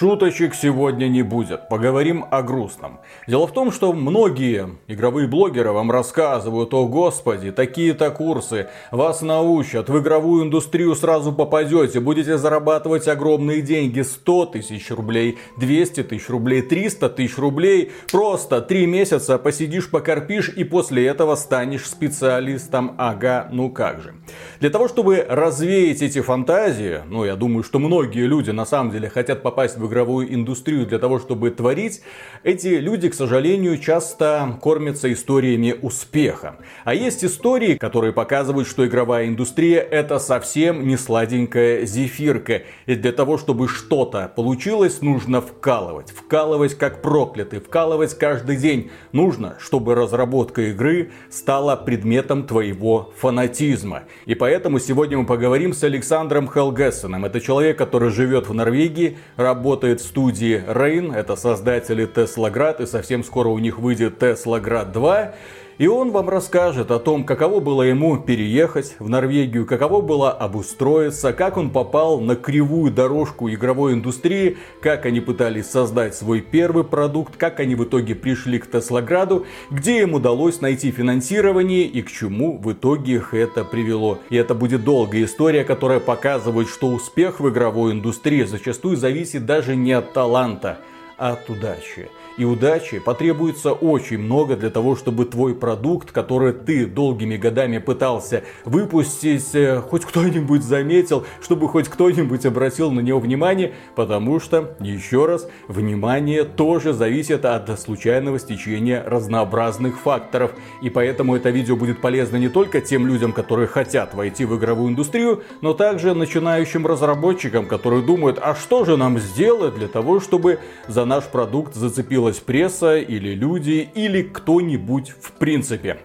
Шуточек сегодня не будет, поговорим о грустном. Дело в том, что многие игровые блогеры вам рассказывают, о господи, такие-то курсы, вас научат, в игровую индустрию сразу попадете, будете зарабатывать огромные деньги, 100 тысяч рублей, 200 тысяч рублей, 300 тысяч рублей, просто 3 месяца посидишь, покорпишь и после этого станешь специалистом, ага, ну как же. Для того, чтобы развеять эти фантазии, ну я думаю, что многие люди на самом деле хотят попасть в игровую индустрию для того, чтобы творить, эти люди, к сожалению, часто кормятся историями успеха. А есть истории, которые показывают, что игровая индустрия это совсем не сладенькая зефирка. И для того, чтобы что-то получилось, нужно вкалывать. Вкалывать как проклятый, вкалывать каждый день. Нужно, чтобы разработка игры стала предметом твоего фанатизма. И поэтому сегодня мы поговорим с Александром Хелгессеном. Это человек, который живет в Норвегии, работает работает в студии Rain, это создатели Tesla Grad, и совсем скоро у них выйдет Tesla Grad 2. И он вам расскажет о том, каково было ему переехать в Норвегию, каково было обустроиться, как он попал на кривую дорожку игровой индустрии, как они пытались создать свой первый продукт, как они в итоге пришли к Теслограду, где им удалось найти финансирование и к чему в итоге их это привело. И это будет долгая история, которая показывает, что успех в игровой индустрии зачастую зависит даже не от таланта, а от удачи и удачи потребуется очень много для того, чтобы твой продукт, который ты долгими годами пытался выпустить, э, хоть кто-нибудь заметил, чтобы хоть кто-нибудь обратил на него внимание, потому что, еще раз, внимание тоже зависит от случайного стечения разнообразных факторов. И поэтому это видео будет полезно не только тем людям, которые хотят войти в игровую индустрию, но также начинающим разработчикам, которые думают, а что же нам сделать для того, чтобы за наш продукт зацепилась зацепилась пресса или люди, или кто-нибудь в принципе.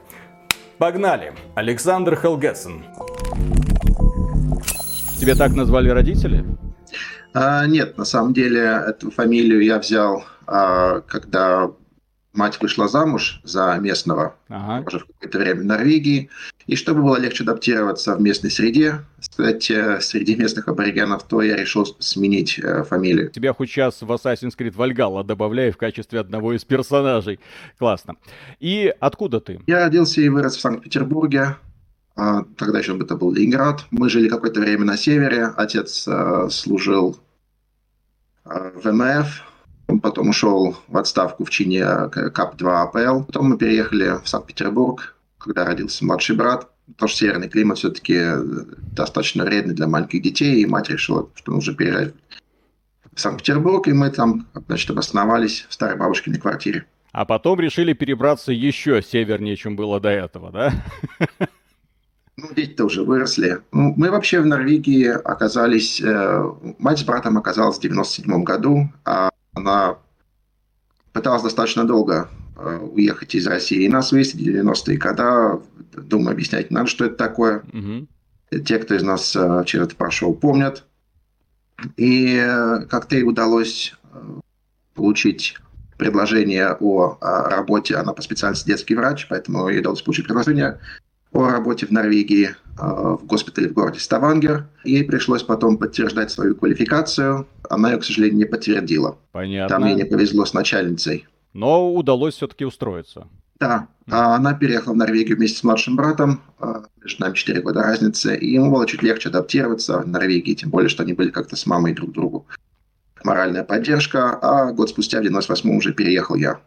Погнали! Александр Хелгессен. Тебе так назвали родители? А, нет, на самом деле эту фамилию я взял, а, когда мать вышла замуж за местного ага. уже в какое-то время в Норвегии. И чтобы было легче адаптироваться в местной среде, стать э, среди местных аборигенов, то я решил сменить э, фамилию. Тебя хоть сейчас в Assassin's Creed Valhalla добавляю в качестве одного из персонажей. Классно. И откуда ты? Я родился и вырос в Санкт-Петербурге. А, тогда еще это был Ленинград. Мы жили какое-то время на севере. Отец э, служил в МФ, потом ушел в отставку в чине КАП-2 АПЛ. Потом мы переехали в Санкт-Петербург, когда родился младший брат. Потому что северный климат все-таки достаточно вредный для маленьких детей, и мать решила, что нужно переезжать в Санкт-Петербург, и мы там, значит, обосновались в старой бабушкиной квартире. А потом решили перебраться еще севернее, чем было до этого, да? Ну, дети-то уже выросли. Ну, мы вообще в Норвегии оказались... Э, мать с братом оказалась в 97 году, а она пыталась достаточно долго э, уехать из России. И нас выяснили в 90-е, когда, думаю, объяснять надо, что это такое. Угу. Те, кто из нас э, через это прошел, помнят. И как-то ей удалось получить предложение о, о работе. Она по специальности детский врач, поэтому ей удалось получить предложение о работе в Норвегии в госпитале в городе Ставангер. Ей пришлось потом подтверждать свою квалификацию. Она ее, к сожалению, не подтвердила. Понятно. Там ей не повезло с начальницей. Но удалось все-таки устроиться. Да, а она переехала в Норвегию вместе с младшим братом, между нами 4 года разницы, и ему было чуть легче адаптироваться в Норвегии, тем более, что они были как-то с мамой друг другу. Моральная поддержка, а год спустя, в 98 уже переехал я.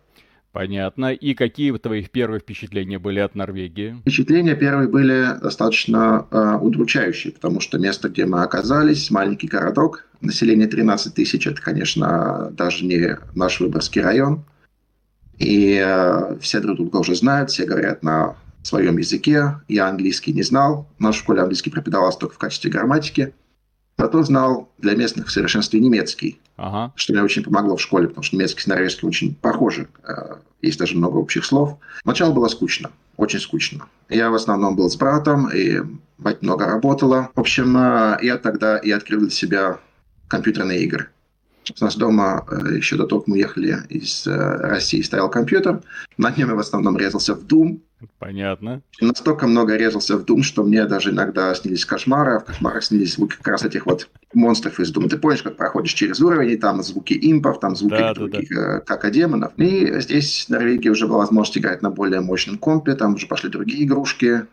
Понятно. И какие твои первые впечатления были от Норвегии? Впечатления первые были достаточно э, удручающие, потому что место, где мы оказались, маленький городок, население 13 тысяч, это, конечно, даже не наш Выборгский район. И э, все друг друга уже знают, все говорят на своем языке. Я английский не знал. В нашей школе английский преподавался только в качестве грамматики. Зато знал для местных в совершенстве немецкий, ага. что мне очень помогло в школе, потому что немецкий и норвежский очень похожи. Э, есть даже много общих слов. Сначала было скучно, очень скучно. Я в основном был с братом, и мать много работала. В общем, э, я тогда и открыл для себя компьютерные игры. У нас дома э, еще до того, как мы ехали из России, стоял компьютер. На нем я в основном резался в Doom, Понятно. Настолько много резался в Doom, что мне даже иногда снились кошмары, а в кошмарах снились звуки как раз этих вот монстров из Doom. Ты помнишь, как проходишь через уровень, и там звуки импов, там звуки да, других да, да. Э, демонов. И здесь в Норвегии уже была возможность играть на более мощном компе, там уже пошли другие игрушки.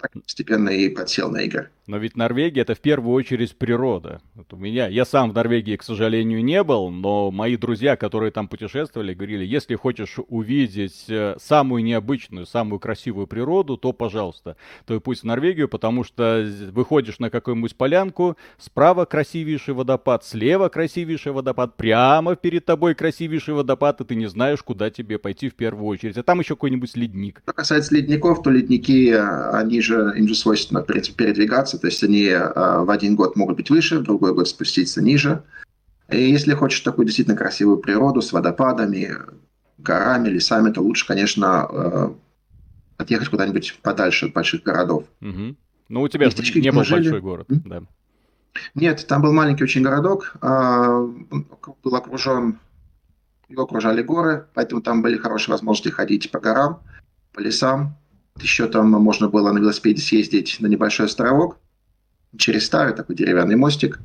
Так постепенно и подсел на игры. Но ведь Норвегия это в первую очередь природа. Вот у меня, я сам в Норвегии, к сожалению, не был, но мои друзья, которые там путешествовали, говорили, если хочешь увидеть э, самую необычную, самую красивую природу, то, пожалуйста, то и пусть в Норвегию, потому что выходишь на какую-нибудь полянку, справа красивейший водопад, слева красивейший водопад, прямо перед тобой красивейший водопад, и ты не знаешь, куда тебе пойти в первую очередь. А там еще какой-нибудь ледник. Что касается ледников, то ледники, э, они же, им же свойственно, передвигаться, то есть они э, в один год могут быть выше, в другой год спуститься ниже. И если хочешь такую действительно красивую природу с водопадами, горами, лесами, то лучше, конечно, э, отъехать куда-нибудь подальше от больших городов. Угу. Ну, у тебя Местечки, не был жили... большой город, да. Нет, там был маленький очень городок, а, был окружен, его окружали горы, поэтому там были хорошие возможности ходить по горам, по лесам. Еще там можно было на велосипеде съездить на небольшой островок, через старый такой деревянный мостик.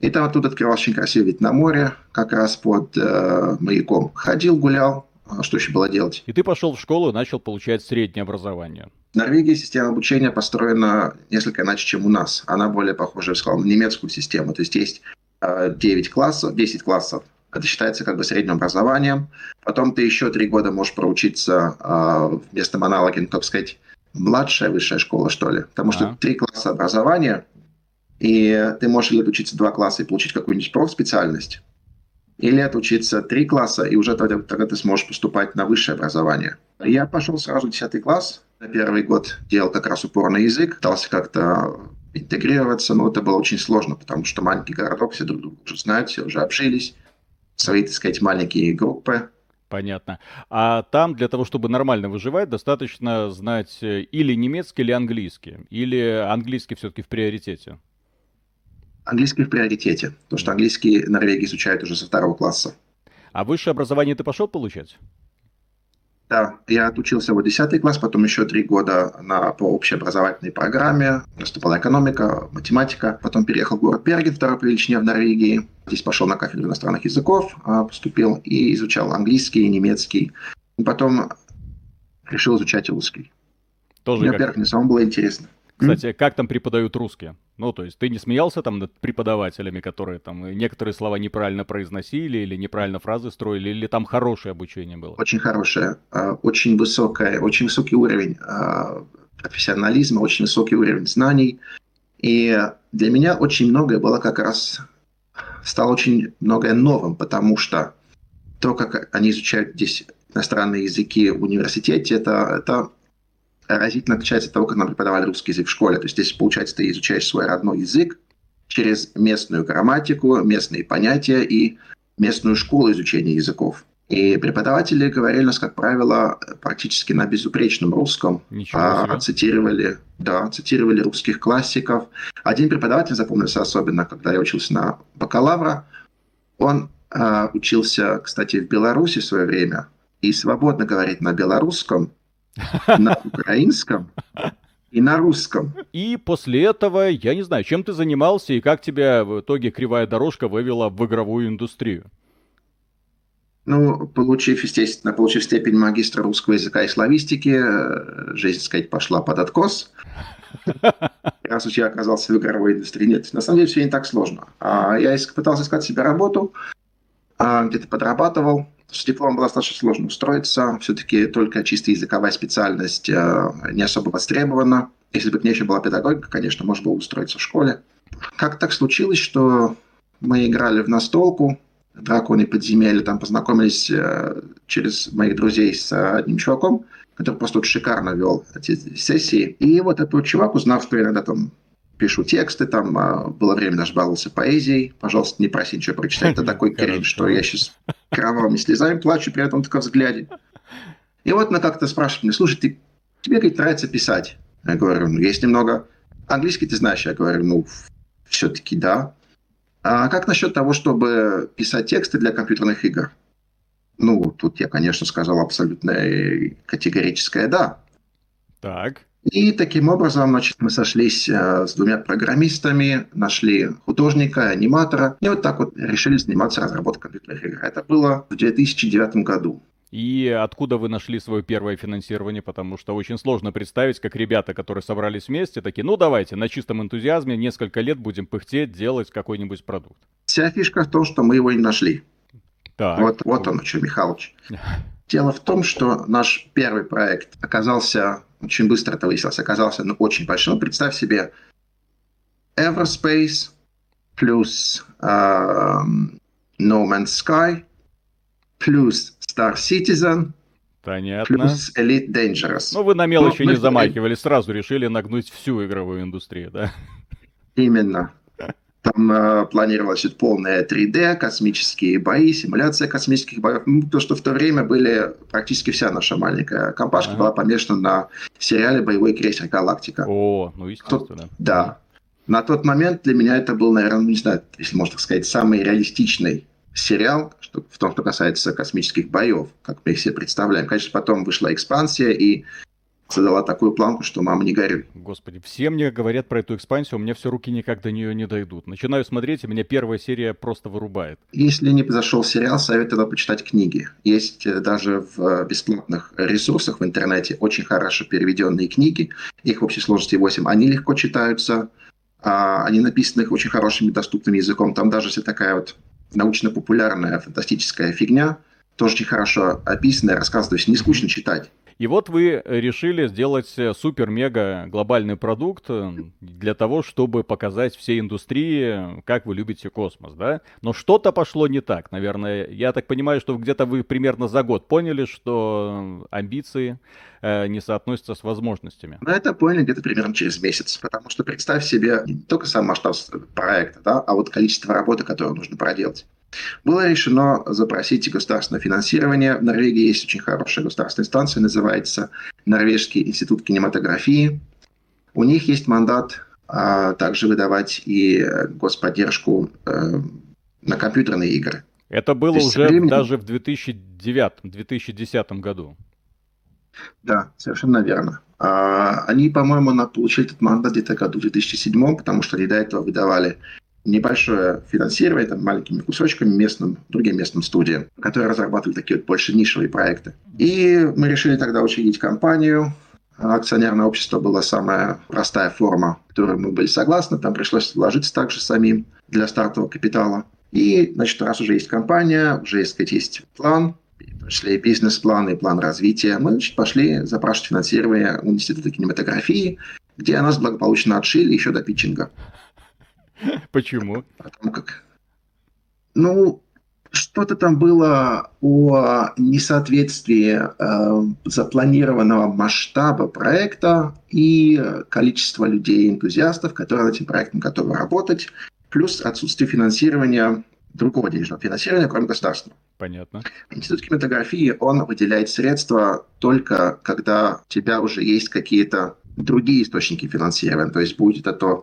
И там оттуда открывался очень красивый вид на море, как раз под э, маяком. Ходил, гулял, а что еще было делать? И ты пошел в школу и начал получать среднее образование. В Норвегии система обучения построена несколько иначе, чем у нас. Она более похожа, я сказал, на немецкую систему. То есть есть э, 9 классов, 10 классов. Это считается как бы средним образованием. Потом ты еще три года можешь проучиться э, в местном аналоге, ну, так сказать, младшая высшая школа, что ли. Потому что три класса образования и ты можешь или отучиться два класса и получить какую-нибудь профспециальность, или отучиться три класса, и уже тогда, тогда ты сможешь поступать на высшее образование. Я пошел сразу в 10 класс. На первый год делал как раз упор на язык, пытался как-то интегрироваться, но это было очень сложно, потому что маленький городок, все друг друга уже знают, все уже обжились, свои, так сказать, маленькие группы. Понятно. А там для того, чтобы нормально выживать, достаточно знать э, или немецкий, или английский. Или английский все-таки в приоритете? Английский в приоритете, потому что английский Норвегия изучает уже со второго класса. А высшее образование ты пошел получать? Да, я отучился вот 10 класс, потом еще три года на, по общеобразовательной программе. Наступала экономика, математика. Потом переехал в город Берген, второй по величине в Норвегии. Здесь пошел на кафедру иностранных языков, а, поступил и изучал английский, немецкий. И потом решил изучать русский. Тоже Мне, во-первых, мне самому было интересно. Кстати, как там преподают русские? Ну, то есть ты не смеялся там над преподавателями, которые там некоторые слова неправильно произносили или неправильно фразы строили, или там хорошее обучение было? Очень хорошее, а, очень высокое, очень высокий уровень а, профессионализма, очень высокий уровень знаний. И для меня очень многое было как раз, стало очень многое новым, потому что то, как они изучают здесь иностранные языки в университете, это, это разительно отличается от того, как нам преподавали русский язык в школе. То есть здесь, получается, ты изучаешь свой родной язык через местную грамматику, местные понятия и местную школу изучения языков. И преподаватели говорили нас, как правило, практически на безупречном русском. А, цитировали, да, цитировали русских классиков. Один преподаватель запомнился особенно, когда я учился на бакалавра. Он а, учился, кстати, в Беларуси в свое время и свободно говорит на белорусском, на украинском и на русском. И после этого, я не знаю, чем ты занимался и как тебя в итоге кривая дорожка вывела в игровую индустрию? Ну, получив, естественно, получив степень магистра русского языка и славистики, жизнь, так сказать, пошла под откос. Раз уж я оказался в игровой индустрии, нет, на самом деле все не так сложно. А я пытался искать себе работу, а где-то подрабатывал, с дипломом было достаточно сложно устроиться. Все-таки только чисто языковая специальность э, не особо востребована. Если бы к ней еще была педагогика, конечно, можно было устроиться в школе. Как так случилось, что мы играли в настолку, драконы подземелья, там познакомились э, через моих друзей с одним чуваком, который просто вот шикарно вел эти сессии. И вот этот чувак, узнав, что иногда там пишу тексты, там а, было время даже баловался поэзией. Пожалуйста, не проси ничего прочитать. Это такой кринж, что я сейчас кровавыми слезами плачу при этом таком взгляде. И вот она как-то спрашивает меня, слушай, ты, тебе, говорит, нравится писать? Я говорю, ну, есть немного. Английский ты знаешь? Я говорю, ну, все-таки да. А как насчет того, чтобы писать тексты для компьютерных игр? Ну, тут я, конечно, сказал абсолютно категорическое «да». Так. И таким образом значит, мы сошлись э, с двумя программистами, нашли художника, аниматора, и вот так вот решили заниматься разработкой компьютерных игр. Это было в 2009 году. И откуда вы нашли свое первое финансирование? Потому что очень сложно представить, как ребята, которые собрались вместе, такие, ну давайте, на чистом энтузиазме несколько лет будем пыхтеть, делать какой-нибудь продукт. Вся фишка в том, что мы его не нашли. Так. Вот, вот он, что, Михалыч. Дело в том, что наш первый проект оказался, очень быстро это выяснилось, оказался ну, очень большим. Представь себе Everspace плюс э, No Man's Sky плюс Star Citizen Понятно. плюс Elite Dangerous. Ну, вы на мелочи ну, не замахивали, сразу решили нагнуть всю игровую индустрию, да? Именно. Там э, планировалось полное 3D, космические бои, симуляция космических боев. Ну, то, что в то время были практически вся наша маленькая компашка ага. была помешана на сериале «Боевой крейсер Галактика». О, ну естественно. Тот, да. На тот момент для меня это был, наверное, не знаю, если можно так сказать, самый реалистичный сериал что, в том, что касается космических боев, как мы их себе представляем. Конечно, потом вышла экспансия, и задала такую планку, что мама не горюй. Господи, все мне говорят про эту экспансию, у меня все руки никак до нее не дойдут. Начинаю смотреть, и меня первая серия просто вырубает. Если не зашел сериал, советую тогда почитать книги. Есть э, даже в э, бесплатных ресурсах в интернете очень хорошо переведенные книги. Их в общей сложности 8. Они легко читаются, а, они написаны очень хорошим и доступным языком. Там даже вся такая вот научно-популярная фантастическая фигня, тоже очень хорошо описанная, рассказывается, то есть не скучно читать. И вот вы решили сделать э, супер-мега глобальный продукт э, для того, чтобы показать всей индустрии, как вы любите космос, да? Но что-то пошло не так, наверное. Я так понимаю, что где-то вы примерно за год поняли, что амбиции э, не соотносятся с возможностями. Мы это поняли где-то примерно через месяц, потому что представь себе не только сам масштаб проекта, да, а вот количество работы, которую нужно проделать. Было решено запросить государственное финансирование. В Норвегии есть очень хорошая государственная станция, называется Норвежский институт кинематографии. У них есть мандат а, также выдавать и господдержку а, на компьютерные игры. Это было уже временем... даже в 2009-2010 году. Да, совершенно верно. А, они, по-моему, получили этот мандат где-то году в 2007, потому что они до этого выдавали небольшое финансирование там, маленькими кусочками местным, другим местным студиям, которые разрабатывали такие вот больше нишевые проекты. И мы решили тогда учредить компанию. Акционерное общество была самая простая форма, которой мы были согласны. Там пришлось вложиться также самим для стартового капитала. И, значит, раз уже есть компания, уже, есть, сказать, есть план, пришли бизнес-план и план развития, мы значит, пошли запрашивать финансирование у Института кинематографии, где нас благополучно отшили еще до питчинга. Почему? Как, ну, что-то там было о несоответствии э, запланированного масштаба проекта и количества людей, энтузиастов, которые над этим проектом готовы работать, плюс отсутствие финансирования другого денежного финансирования, кроме государства. Понятно. Институт кинематографии, он выделяет средства только когда у тебя уже есть какие-то другие источники финансирования. То есть будет это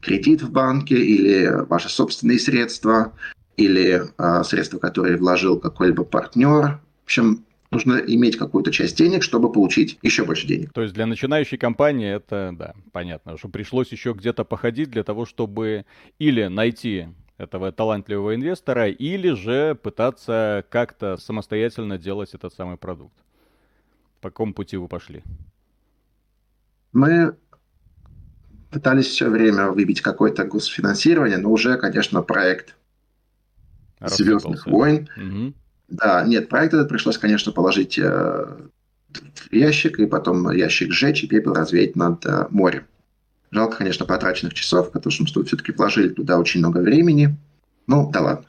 кредит в банке или ваши собственные средства, или э, средства, которые вложил какой-либо партнер. В общем, нужно иметь какую-то часть денег, чтобы получить еще больше денег. То есть для начинающей компании это, да, понятно, что пришлось еще где-то походить для того, чтобы или найти этого талантливого инвестора, или же пытаться как-то самостоятельно делать этот самый продукт. По какому пути вы пошли? Мы пытались все время выбить какое-то госфинансирование, но уже, конечно, проект Звездных войн. Угу. Да, нет, проект этот пришлось, конечно, положить э, в ящик, и потом ящик сжечь и пепел развеять над э, морем. Жалко, конечно, потраченных часов, потому что мы все-таки вложили туда очень много времени. Ну, да ладно.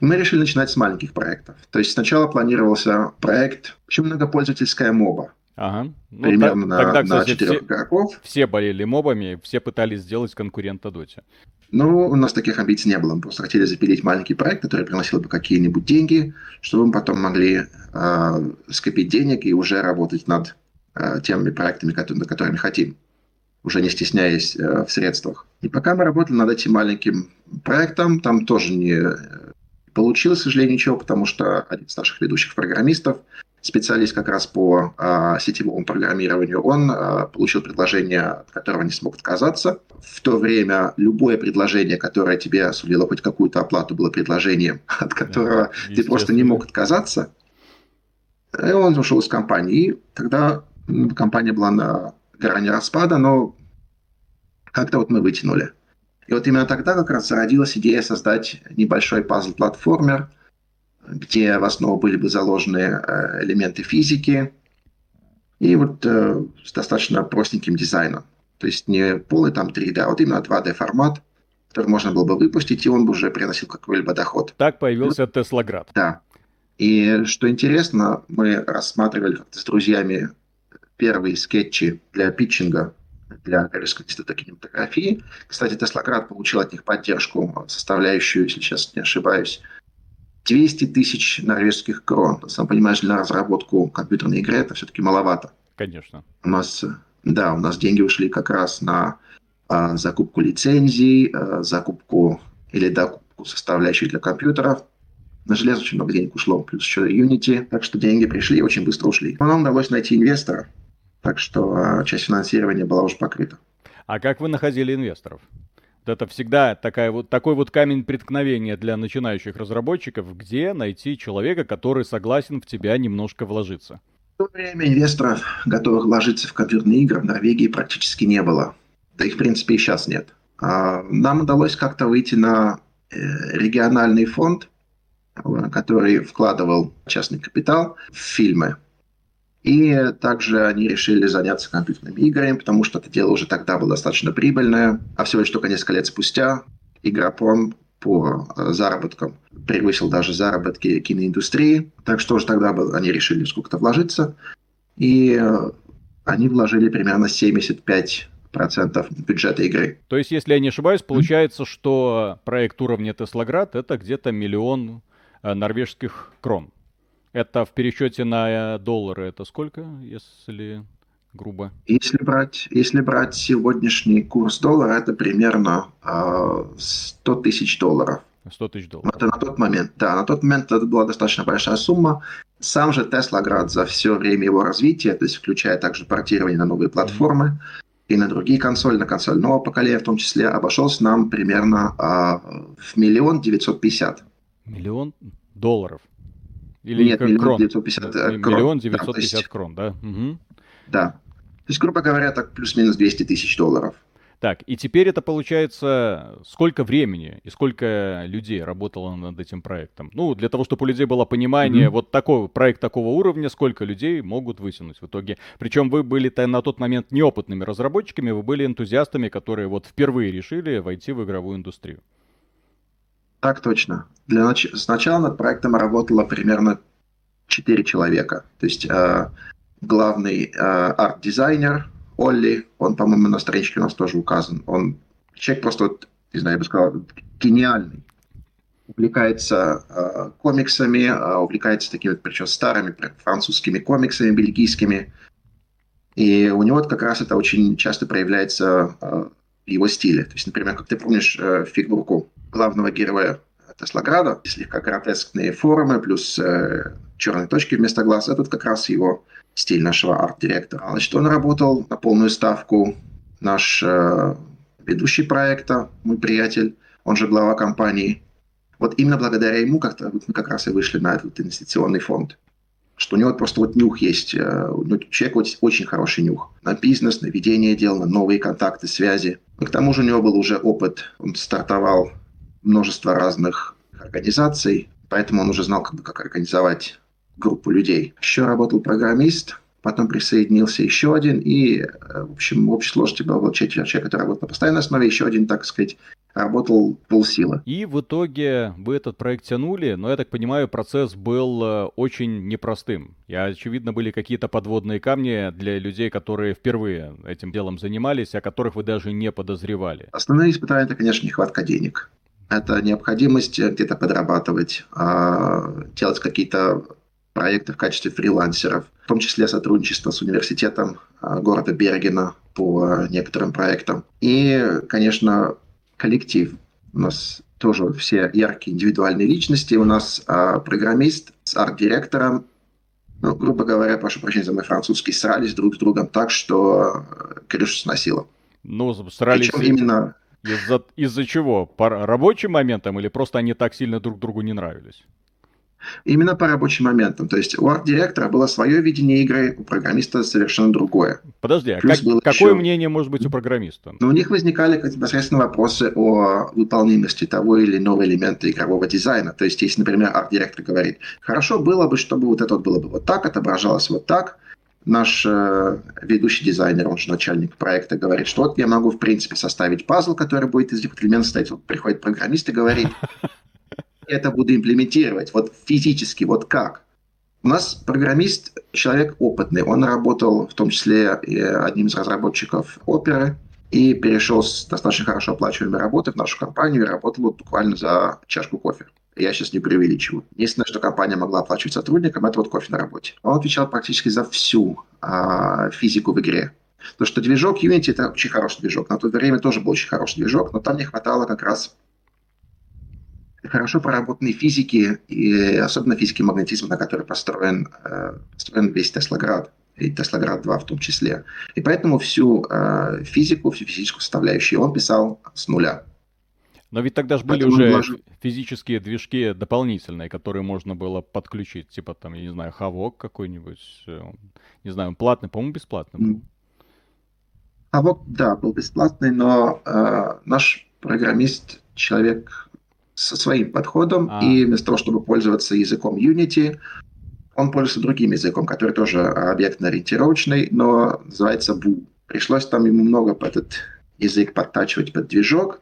мы решили начинать с маленьких проектов. То есть сначала планировался проект, очень многопользовательская моба. Ага. Ну, Примерно та, тогда, на четырех все, игроков. Все болели мобами, все пытались сделать конкурента Доте. Ну, у нас таких амбиций не было. Мы просто хотели запилить маленький проект, который приносил бы какие-нибудь деньги, чтобы мы потом могли э, скопить денег и уже работать над э, теми проектами, которые, над которыми хотим, уже не стесняясь э, в средствах. И пока мы работали над этим маленьким проектом, там тоже не получилось, к сожалению, ничего, потому что один из наших ведущих программистов, специалист как раз по а, сетевому программированию, он а, получил предложение, от которого не смог отказаться. В то время любое предложение, которое тебе сулило хоть какую-то оплату, было предложением, от которого да, ты просто не мог отказаться. И он ушел из компании. И тогда компания была на грани распада, но как-то вот мы вытянули. И вот именно тогда как раз зародилась идея создать небольшой пазл-платформер, где в основу были бы заложены э, элементы физики и вот э, с достаточно простеньким дизайном. То есть не полный там 3D, а вот именно 2D формат, который можно было бы выпустить, и он бы уже приносил какой-либо доход. Так появился Теслоград. Да. И что интересно, мы рассматривали с друзьями первые скетчи для питчинга для Корейского института кинематографии. Кстати, Теслоград получил от них поддержку, составляющую, если сейчас не ошибаюсь, 200 тысяч норвежских крон. Сам понимаешь, для разработку компьютерной игры это все-таки маловато. Конечно. У нас, да, у нас деньги ушли как раз на а, закупку лицензий, а, закупку или докупку составляющих для компьютеров. На железо очень много денег ушло, плюс еще Unity. Так что деньги пришли и очень быстро ушли. Но нам удалось найти инвестора, так что а, часть финансирования была уже покрыта. А как вы находили инвесторов? Это всегда такая вот, такой вот камень преткновения для начинающих разработчиков, где найти человека, который согласен в тебя немножко вложиться. В то время инвесторов, готовых вложиться в компьютерные игры, в Норвегии практически не было. Да их, в принципе, и сейчас нет. А, нам удалось как-то выйти на э, региональный фонд, который вкладывал частный капитал в фильмы. И также они решили заняться компьютерными играми, потому что это дело уже тогда было достаточно прибыльное. А всего лишь только несколько лет спустя Игропром по э, заработкам превысил даже заработки киноиндустрии. Так что уже тогда они решили сколько-то вложиться. И э, они вложили примерно 75 процентов бюджета игры. То есть, если я не ошибаюсь, получается, что проект уровня Теслоград это где-то миллион э, норвежских крон. Это в пересчете на э, доллары это сколько, если грубо? Если брать, если брать сегодняшний курс доллара, это примерно э, 100 тысяч долларов. 100 тысяч долларов. Это на тот момент, да, на тот момент это была достаточно большая сумма. Сам же Теслоград за все время его развития, то есть включая также портирование на новые платформы mm-hmm. и на другие консоли, на консоль нового поколения в том числе, обошелся нам примерно э, в миллион девятьсот пятьдесят. Миллион долларов? Или Нет, миллион крон? 950 крон. Миллион 950 да, есть, крон, да? Угу. Да. То есть, грубо говоря, так плюс-минус 200 тысяч долларов. Так, и теперь это получается, сколько времени и сколько людей работало над этим проектом? Ну, для того, чтобы у людей было понимание, mm-hmm. вот такой проект такого уровня, сколько людей могут вытянуть в итоге. Причем вы были на тот момент неопытными разработчиками, вы были энтузиастами, которые вот впервые решили войти в игровую индустрию. Так точно. Для нач... Сначала над проектом работало примерно 4 человека. То есть э, главный э, арт-дизайнер Олли, он, по-моему, на страничке у нас тоже указан. Он человек просто, вот, не знаю, я бы сказал, гениальный. Увлекается э, комиксами, э, увлекается такими, причем старыми французскими комиксами, бельгийскими. И у него как раз это очень часто проявляется э, его стиле. То есть, например, как ты помнишь э, фигурку главного героя Теслограда, слегка гротескные формы, плюс э, черные точки вместо глаз. Этот как раз его стиль нашего арт-директора. Значит, он работал на полную ставку. Наш э, ведущий проекта, мой приятель, он же глава компании. Вот именно благодаря ему как-то мы как раз и вышли на этот инвестиционный фонд. Что у него просто вот нюх есть. Э, у человека вот очень хороший нюх. На бизнес, на ведение дел, на новые контакты, связи. И к тому же у него был уже опыт. Он стартовал множество разных организаций, поэтому он уже знал, как, бы, как организовать группу людей. Еще работал программист, потом присоединился еще один, и, э, в общем, в общей сложности было четверо человек, который работал на постоянной основе, еще один, так сказать, работал полсилы. И в итоге вы этот проект тянули, но, я так понимаю, процесс был э, очень непростым. И, очевидно, были какие-то подводные камни для людей, которые впервые этим делом занимались, о которых вы даже не подозревали. Основные испытания – это, конечно, нехватка денег это необходимость где-то подрабатывать, а, делать какие-то проекты в качестве фрилансеров, в том числе сотрудничество с университетом а, города Бергена по некоторым проектам. И, конечно, коллектив. У нас тоже все яркие индивидуальные личности. У нас а, программист с арт-директором, ну, грубо говоря, прошу прощения за мой французский, срались друг с другом так, что э, крышу сносило. Ну, срались Причем именно... Из-за из чего? По рабочим моментам или просто они так сильно друг другу не нравились? Именно по рабочим моментам. То есть у арт-директора было свое видение игры, у программиста совершенно другое. Подожди, а как, какое еще... мнение может быть у программиста? Но у них возникали непосредственно вопросы о выполнимости того или иного элемента игрового дизайна. То есть, если, например, арт-директор говорит, хорошо было бы, чтобы вот это вот было бы вот так, отображалось вот так, наш э, ведущий дизайнер, он же начальник проекта, говорит, что вот я могу, в принципе, составить пазл, который будет из этих элементов состоять. Вот приходит программист и говорит, это буду имплементировать, вот физически, вот как. У нас программист человек опытный, он работал в том числе одним из разработчиков оперы и перешел с достаточно хорошо оплачиваемой работы в нашу компанию и работал вот буквально за чашку кофе. Я сейчас не преувеличиваю. Единственное, что компания могла оплачивать сотрудникам, это вот кофе на работе. Он отвечал практически за всю а, физику в игре. То, что движок Unity это очень хороший движок. На то время тоже был очень хороший движок, но там не хватало как раз хорошо проработанной физики, и особенно физики магнетизма, на которой построен, э, построен весь Теслоград, и Теслоград 2 в том числе. И поэтому всю э, физику, всю физическую составляющую он писал с нуля. Но ведь тогда же были уже вложу... физические движки дополнительные, которые можно было подключить, типа там, я не знаю, Хавок какой-нибудь, э, не знаю, он платный, по-моему, бесплатный был. Хавок, да, был бесплатный, но э, наш программист, человек со своим подходом, а. и вместо того, чтобы пользоваться языком Unity, он пользуется другим языком, который тоже объектно-ориентировочный, но называется BU. Пришлось там ему много под этот язык подтачивать под движок,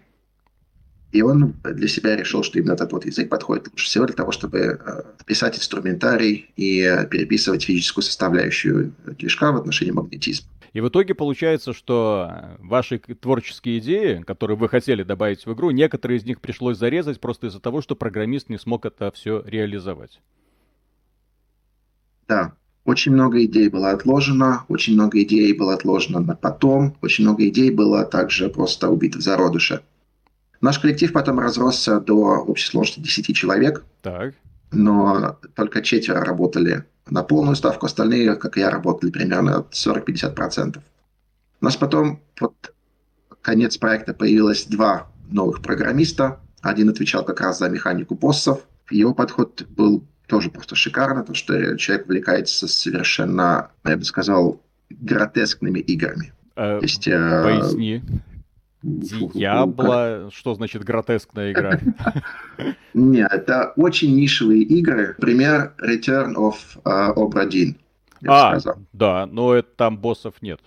и он для себя решил, что именно этот вот язык подходит лучше всего для того, чтобы э, писать инструментарий и э, переписывать физическую составляющую движка в отношении магнетизма. И в итоге получается, что э, ваши творческие идеи, которые вы хотели добавить в игру, некоторые из них пришлось зарезать просто из-за того, что программист не смог это все реализовать. Да, очень много идей было отложено, очень много идей было отложено на потом, очень много идей было также просто убито в зародыше. Наш коллектив потом разросся до общей сложности 10 человек. Так. Но только четверо работали на полную ставку, остальные, как и я, работали примерно 40-50%. У нас потом под конец проекта появилось два новых программиста. Один отвечал как раз за механику боссов. Его подход был тоже просто шикарно, потому что человек увлекается совершенно, я бы сказал, гротескными играми. Э, есть, э, поясни. Диабло, что значит гротескная игра? Нет, это очень нишевые игры. Пример Return of uh, Obra Dinn. А, да, но это, там боссов нет.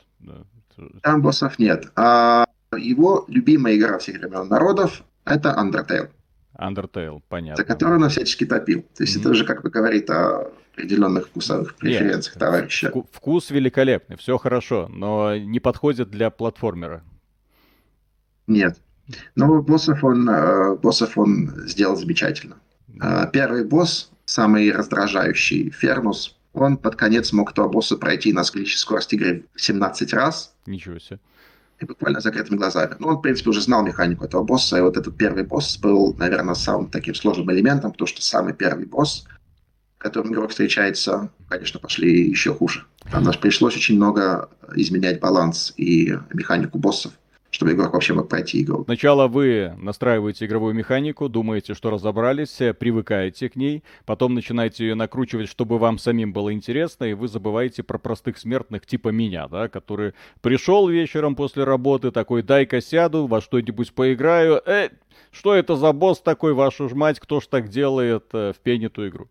Там боссов нет. А его любимая игра всех времен народов – это Undertale. Undertale, понятно. За которую он всячески топил. То есть mm-hmm. это уже как бы говорит о определенных вкусовых преференциях Нет, товарища. Вкус великолепный, все хорошо, но не подходит для платформера. Нет. Но боссов он, э, боссов он сделал замечательно. Э, первый босс, самый раздражающий, Фермус, он под конец мог этого босса пройти на скорости игры 17 раз. Ничего себе. И буквально закрытыми глазами. Ну, он, в принципе, уже знал механику этого босса, и вот этот первый босс был, наверное, самым таким сложным элементом, потому что самый первый босс, которым игрок встречается, конечно, пошли еще хуже. Там нас пришлось очень много изменять баланс и механику боссов чтобы игрок вообще мог пройти игру. Сначала вы настраиваете игровую механику, думаете, что разобрались, э, привыкаете к ней, потом начинаете ее накручивать, чтобы вам самим было интересно, и вы забываете про простых смертных типа меня, да, который пришел вечером после работы, такой, дай-ка сяду, во что-нибудь поиграю, э, что это за босс такой, вашу ж мать, кто ж так делает э, в пениту игру?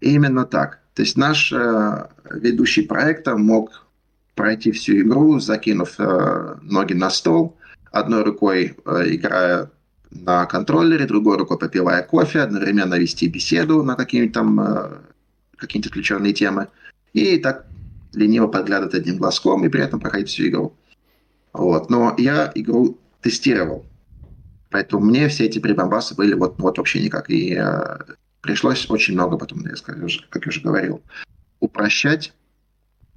Именно так. То есть наш э, ведущий проекта мог пройти всю игру, закинув э, ноги на стол, одной рукой э, играя на контроллере, другой рукой попивая кофе, одновременно вести беседу на какие-нибудь там э, какие-нибудь отвлеченные темы, и так лениво подглядывать одним глазком и при этом проходить всю игру. Вот. Но я игру тестировал. Поэтому мне все эти прибамбасы были вот, вот вообще никак. И э, пришлось очень много потом, я скажу, как я уже говорил, упрощать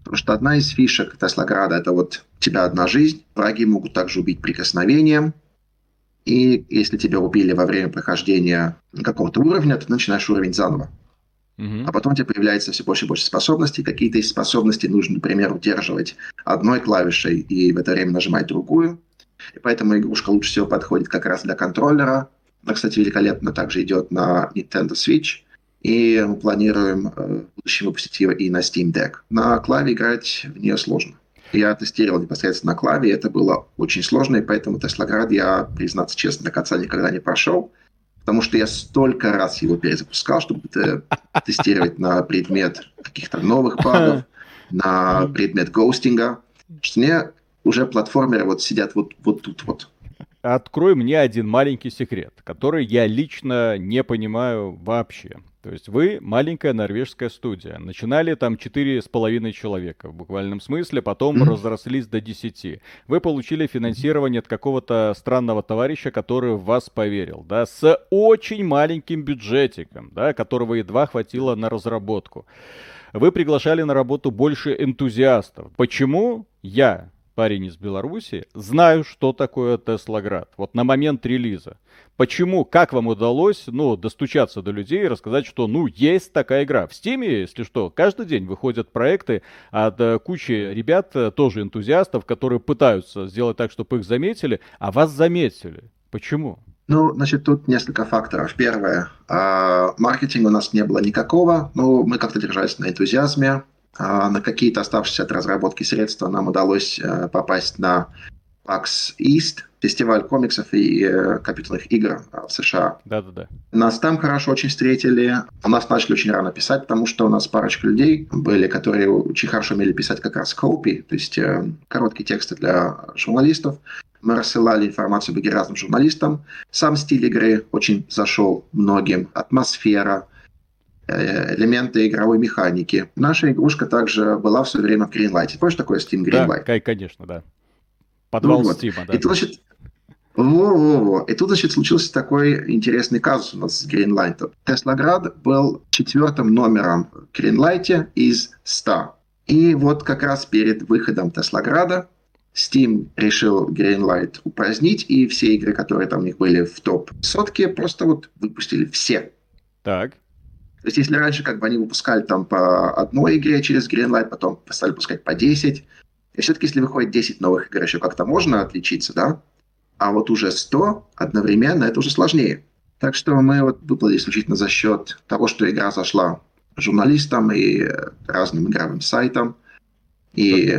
Потому что одна из фишек Теслограда – это вот у тебя одна жизнь, враги могут также убить прикосновением, и если тебя убили во время прохождения какого-то уровня, ты начинаешь уровень заново. А потом у тебя появляется все больше и больше способностей. Какие-то из способностей нужно, например, удерживать одной клавишей и в это время нажимать другую. И поэтому игрушка лучше всего подходит как раз для контроллера. Она, кстати, великолепно также идет на Nintendo Switch. И мы планируем э, в будущем выпустить ее и на Steam Deck. На клаве играть в нее сложно. Я тестировал непосредственно на клаве, это было очень сложно, и поэтому Теслоград я, признаться честно, до конца никогда не прошел потому что я столько раз его перезапускал, чтобы тестировать на предмет каких-то новых багов, на предмет гоустинга, что мне уже платформеры вот сидят вот, вот тут вот. Открой мне один маленький секрет, который я лично не понимаю вообще. То есть вы маленькая норвежская студия. Начинали там четыре с половиной человека в буквальном смысле, потом mm-hmm. разрослись до десяти. Вы получили финансирование от какого-то странного товарища, который в вас поверил, да, с очень маленьким бюджетиком, да, которого едва хватило на разработку. Вы приглашали на работу больше энтузиастов. Почему я, парень из Беларуси, знаю, что такое Теслоград. Вот на момент релиза. Почему, как вам удалось, ну, достучаться до людей и рассказать, что, ну, есть такая игра. В Стиме, если что, каждый день выходят проекты от э, кучи ребят, э, тоже энтузиастов, которые пытаются сделать так, чтобы их заметили, а вас заметили. Почему? Ну, значит, тут несколько факторов. Первое, э, маркетинга у нас не было никакого, но мы как-то держались на энтузиазме. Э, на какие-то оставшиеся от разработки средства нам удалось э, попасть на PAX East, фестиваль комиксов и э, компьютерных игр э, в США. Да-да-да. Нас там хорошо очень встретили. У нас начали очень рано писать, потому что у нас парочка людей были, которые очень хорошо умели писать как раз копи, то есть э, короткие тексты для журналистов. Мы рассылали информацию об разным журналистам. Сам стиль игры очень зашел многим. Атмосфера, элементы игровой механики. Наша игрушка также была все время в Greenlight. Помнишь такое Steam Greenlight? Да, конечно, да. Подвал ну, вот. Стима, да. И тут, значит, во-во-во. И тут, значит, случился такой интересный казус у нас с Greenlight. Теслоград был четвертым номером в Greenlight из 100. И вот как раз перед выходом Теслограда Steam решил Greenlight упразднить, и все игры, которые там у них были в топ сотке, просто вот выпустили все. Так. То есть, если раньше как бы они выпускали там по одной игре через Greenlight, потом стали выпускать по 10, и все-таки, если выходит 10 новых игр, еще как-то можно отличиться, да? А вот уже 100 одновременно, это уже сложнее. Так что мы вот выплатили исключительно за счет того, что игра зашла журналистам и разным игровым сайтам, и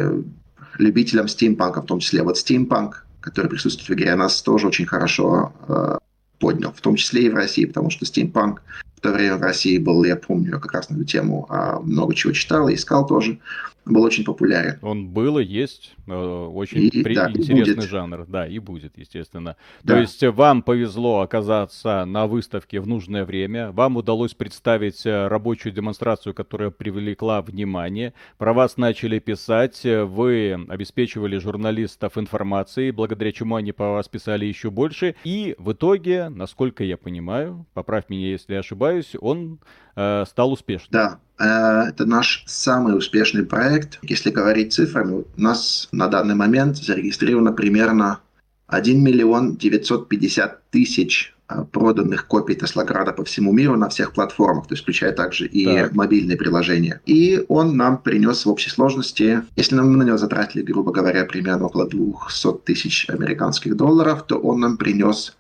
любителям стимпанка в том числе. Вот стимпанк, который присутствует в игре, нас тоже очень хорошо э, поднял, в том числе и в России, потому что стимпанк то время в России был, я помню, как раз на эту тему а, много чего читал и искал тоже был очень популярен. Он был и есть э, очень и, при... да, интересный будет. жанр, да, и будет, естественно. Да. То есть э, вам повезло оказаться на выставке в нужное время, вам удалось представить э, рабочую демонстрацию, которая привлекла внимание, про вас начали писать, вы обеспечивали журналистов информацией, благодаря чему они по вас писали еще больше, и в итоге, насколько я понимаю, поправь меня, если я ошибаюсь, он э, стал успешным. Да, э, это наш самый успешный проект. Если говорить цифрами, у нас на данный момент зарегистрировано примерно 1 миллион 950 тысяч э, проданных копий Теслограда по всему миру на всех платформах, то есть включая также и так. мобильные приложения. И он нам принес в общей сложности, если мы на него затратили, грубо говоря, примерно около 200 тысяч американских долларов, то он нам принес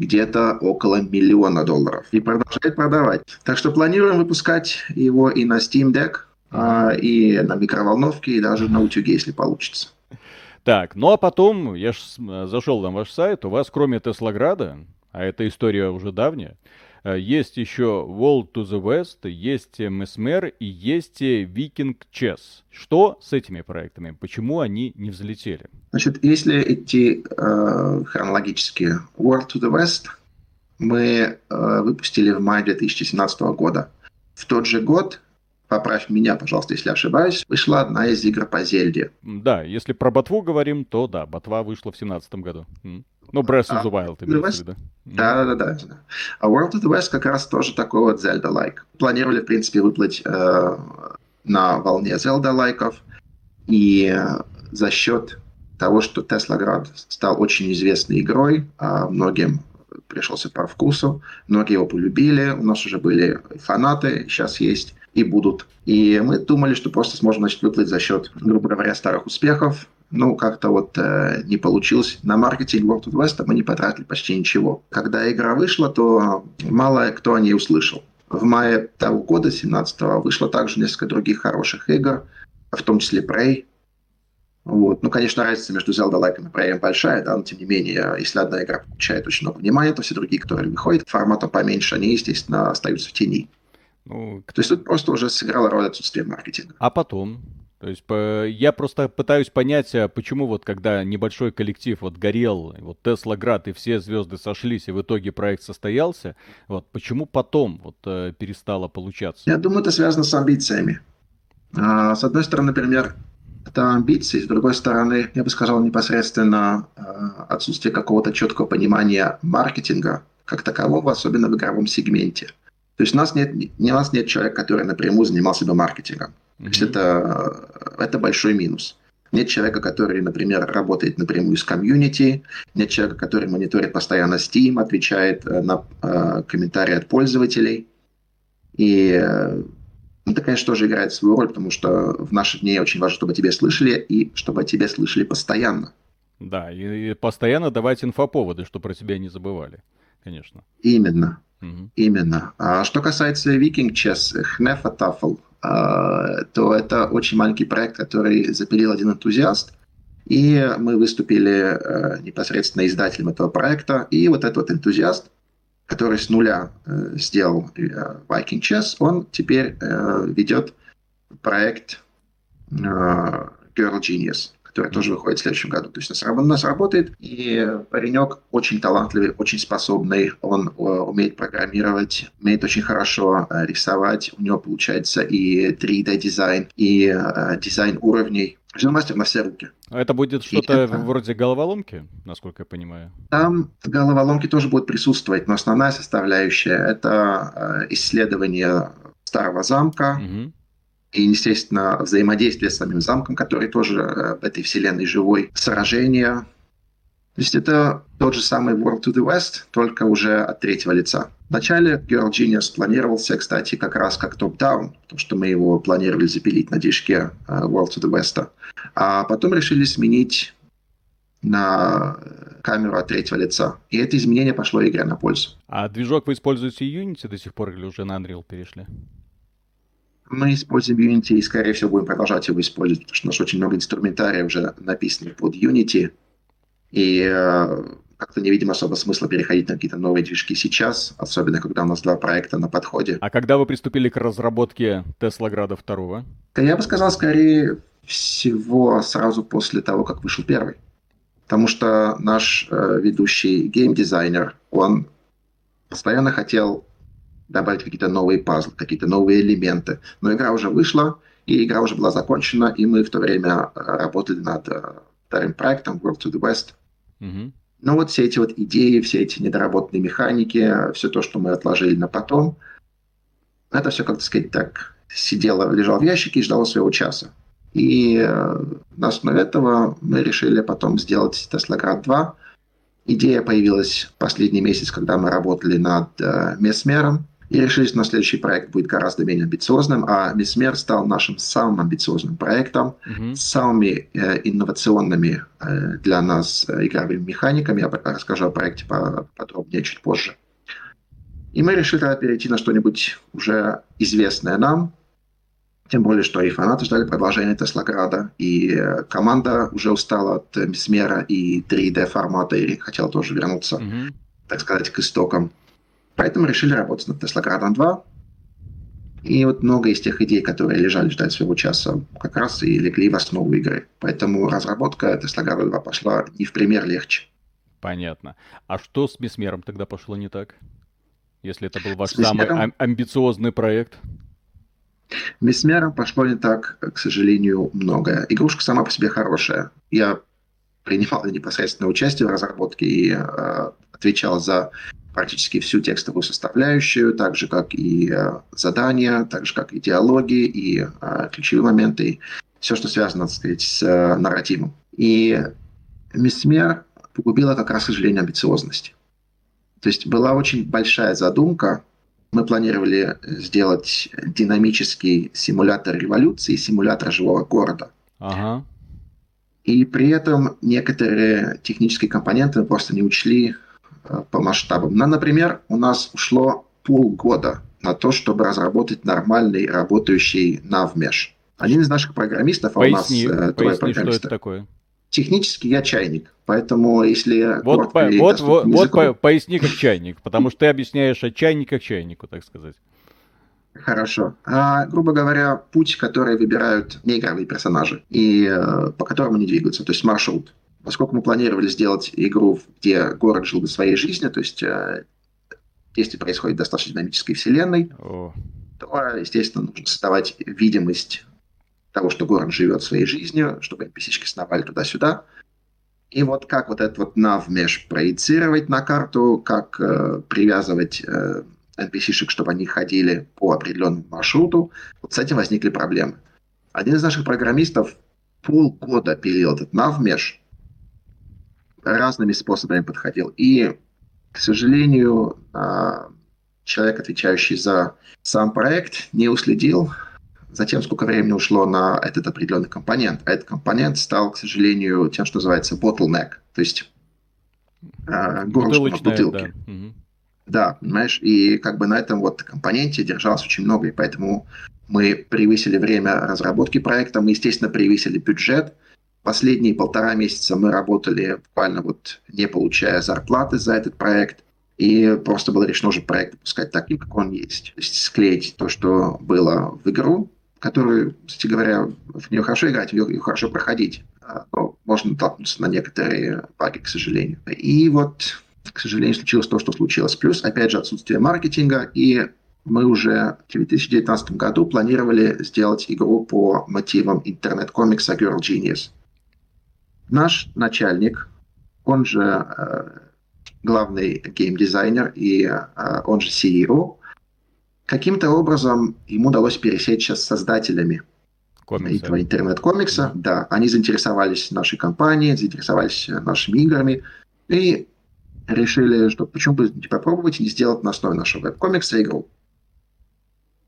где-то около миллиона долларов. И продолжает продавать. Так что планируем выпускать его и на Steam Deck, а, и на микроволновке, и даже на утюге, если получится. Так, ну а потом, я ж зашел на ваш сайт, у вас кроме Теслограда, а эта история уже давняя, Э, есть еще World to the West, есть Mesmer и есть Viking Chess. Что с этими проектами? Почему они не взлетели? Значит, если идти э, хронологически, World to the West мы э, выпустили в мае 2017 года. В тот же год поправь меня, пожалуйста, если ошибаюсь, вышла одна из игр по Зельде. Да, если про ботву говорим, то да, ботва вышла в 2017 году. Ну, Breath of the Wild, имеется в виду. Да, да, да, да. А World of the West как раз тоже такой вот Zelda-like. Планировали, в принципе, выплыть э, на волне Zelda-лайков, и за счет того, что Теслоград стал очень известной игрой, а многим пришелся по вкусу, многие его полюбили, у нас уже были фанаты, сейчас есть и будут. И мы думали, что просто сможем значит, выплыть за счет, грубо говоря, старых успехов, ну, как-то вот э, не получилось. На маркетинг World of West мы не потратили почти ничего. Когда игра вышла, то мало кто о ней услышал. В мае того года, 17-го, вышло также несколько других хороших игр, в том числе Prey. Вот. Ну, конечно, разница между Zelda Like и Prey большая, да, но тем не менее, если одна игра получает очень много внимания, то все другие, которые выходят форматом поменьше, они, естественно, остаются в тени. Ну, то есть тут просто уже сыграла роль отсутствия маркетинга. А потом? То есть я просто пытаюсь понять, а почему вот когда небольшой коллектив вот горел, вот Тесла Град и все звезды сошлись, и в итоге проект состоялся, вот почему потом вот э, перестало получаться? Я думаю, это связано с амбициями. А, с одной стороны, например, это амбиции, с другой стороны, я бы сказал, непосредственно а, отсутствие какого-то четкого понимания маркетинга как такового, особенно в игровом сегменте. То есть у нас нет, у нас нет человека, который напрямую занимался бы маркетингом. Mm-hmm. То есть это, это большой минус. Нет человека, который, например, работает напрямую с комьюнити, нет человека, который мониторит постоянно Steam, отвечает э, на э, комментарии от пользователей. И э, это, конечно, тоже играет свою роль, потому что в наши дни очень важно, чтобы тебя слышали и чтобы о тебе слышали постоянно. Да, и постоянно давать инфоповоды, чтобы про тебя не забывали, конечно. Именно. Угу. Именно. А что касается Viking Chess, Hnefatafel, а, то это очень маленький проект, который запилил один энтузиаст. И мы выступили э, непосредственно издателем этого проекта. И вот этот вот энтузиаст, который с нуля э, сделал э, Viking Chess, он теперь ведет проект Girl Genius которая тоже выходит в следующем году. То есть у нас, работает, и паренек очень талантливый, очень способный, он э, умеет программировать, умеет очень хорошо э, рисовать, у него получается и 3D-дизайн, и э, дизайн уровней. Он мастер на все руки. А это будет что-то это... вроде головоломки, насколько я понимаю? Там головоломки тоже будут присутствовать, но основная составляющая — это исследование старого замка, угу и, естественно, взаимодействие с самим замком, который тоже э, в этой вселенной живой, сражения. То есть это тот же самый World to the West, только уже от третьего лица. Вначале Girl Genius планировался, кстати, как раз как топ-даун, потому что мы его планировали запилить на движке э, World to the West. А потом решили сменить на камеру от третьего лица. И это изменение пошло игре на пользу. А движок вы используете Unity до сих пор или уже на Unreal перешли? Мы используем Unity и, скорее всего, будем продолжать его использовать, потому что у нас очень много инструментария уже написано под Unity, и э, как-то не видим особо смысла переходить на какие-то новые движки сейчас, особенно когда у нас два проекта на подходе. А когда вы приступили к разработке Tesla Grad 2? Я бы сказал, скорее всего, сразу после того, как вышел первый. Потому что наш э, ведущий геймдизайнер, он постоянно хотел добавить какие-то новые пазлы, какие-то новые элементы. Но игра уже вышла, и игра уже была закончена, и мы в то время э, работали над э, вторым проектом World to the West. Mm-hmm. Ну вот все эти вот идеи, все эти недоработанные механики, все то, что мы отложили на потом, это все, как то сказать, так сидело, лежало в ящике и ждало своего часа. И э, на основе этого мы решили потом сделать Grad 2. Идея появилась последний месяц, когда мы работали над э, Месмером и решили, что на следующий проект будет гораздо менее амбициозным, а Месмер стал нашим самым амбициозным проектом, mm-hmm. самыми э, инновационными э, для нас э, игровыми механиками. Я расскажу о проекте подробнее чуть позже. И мы решили тогда перейти на что-нибудь уже известное нам, тем более, что и фанаты ждали продолжения Теслограда, и э, команда уже устала от Месмера и 3D формата, и хотела тоже вернуться, mm-hmm. так сказать, к истокам. Поэтому решили работать над Теслоградом 2. И вот много из тех идей, которые лежали ждать своего часа, как раз и легли в основу игры. Поэтому разработка Теслограда 2 пошла не в пример легче. Понятно. А что с Месмером тогда пошло не так? Если это был ваш самый ам- амбициозный проект? Месмером пошло не так, к сожалению, многое. Игрушка сама по себе хорошая. Я принимал непосредственное участие в разработке и э, отвечал за практически всю текстовую составляющую, так же как и э, задания, так же как и диалоги, и э, ключевые моменты, и все, что связано, так сказать, с э, нарративом. И Месмер погубила как раз, к сожалению, амбициозность. То есть была очень большая задумка. Мы планировали сделать динамический симулятор революции, симулятор живого города. Ага. И при этом некоторые технические компоненты мы просто не учли по масштабам. Ну, например, у нас ушло полгода на то, чтобы разработать нормальный работающий NavMesh. Один из наших программистов, а поясни, у нас э, поясни, что это такое. Технически я чайник, поэтому если... Вот, по, вот, вот, языком... вот поясни как чайник, потому что ты объясняешь от чайника к чайнику, так сказать. Хорошо. А, грубо говоря, путь, который выбирают неигровые персонажи и э, по которому они двигаются, то есть маршрут. Поскольку мы планировали сделать игру, где город жил бы своей жизнью, то есть э, действие происходит в достаточно динамической вселенной, О. то, естественно, нужно создавать видимость того, что город живет своей жизнью, чтобы NPC-шки сновали туда-сюда. И вот как вот этот вот навмеш проецировать на карту, как э, привязывать э, NPC-шек, чтобы они ходили по определенному маршруту, вот с этим возникли проблемы. Один из наших программистов полгода пилил этот навмеш, разными способами подходил. И, к сожалению, э, человек, отвечающий за сам проект, не уследил Затем сколько времени ушло на этот определенный компонент. А этот компонент стал, к сожалению, тем, что называется bottleneck, то есть э, горлышко в бутылке. Да. да, понимаешь, и как бы на этом вот компоненте держалось очень много, и поэтому мы превысили время разработки проекта, мы, естественно, превысили бюджет. Последние полтора месяца мы работали буквально вот не получая зарплаты за этот проект. И просто было решено уже проект пускать таким, как он есть. То есть склеить то, что было в игру, которую, кстати говоря, в нее хорошо играть, в нее хорошо проходить. А, но можно натолкнуться на некоторые баги, к сожалению. И вот, к сожалению, случилось то, что случилось. Плюс, опять же, отсутствие маркетинга. И мы уже в 2019 году планировали сделать игру по мотивам интернет-комикса Girl Genius. Наш начальник, он же э, главный геймдизайнер и э, он же CEO, Каким-то образом ему удалось пересечься с создателями Комикса. этого интернет-комикса. Да. да, они заинтересовались нашей компанией, заинтересовались нашими играми и решили, что почему бы не попробовать не сделать на основе нашего веб-комикса игру.